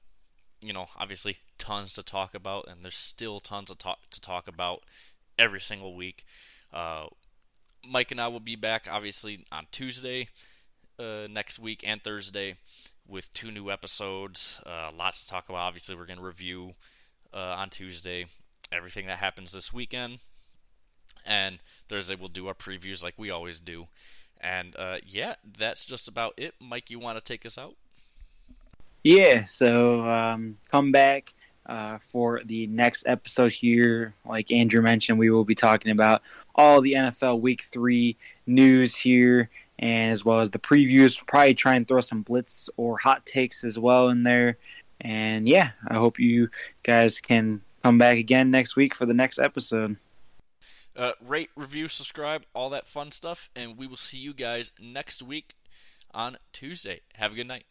you know, obviously tons to talk about, and there's still tons to talk to talk about every single week. Uh, Mike and I will be back obviously on Tuesday uh, next week and Thursday with two new episodes. Uh, lots to talk about. Obviously, we're going to review uh, on Tuesday everything that happens this weekend. And Thursday, we'll do our previews like we always do. And uh, yeah, that's just about it. Mike, you want to take us out? Yeah, so um, come back uh, for the next episode here. Like Andrew mentioned, we will be talking about all the NFL Week 3 news here, and as well as the previews. We'll probably try and throw some blitz or hot takes as well in there. And yeah, I hope you guys can come back again next week for the next episode. Uh, rate, review, subscribe, all that fun stuff, and we will see you guys next week on Tuesday. Have a good night.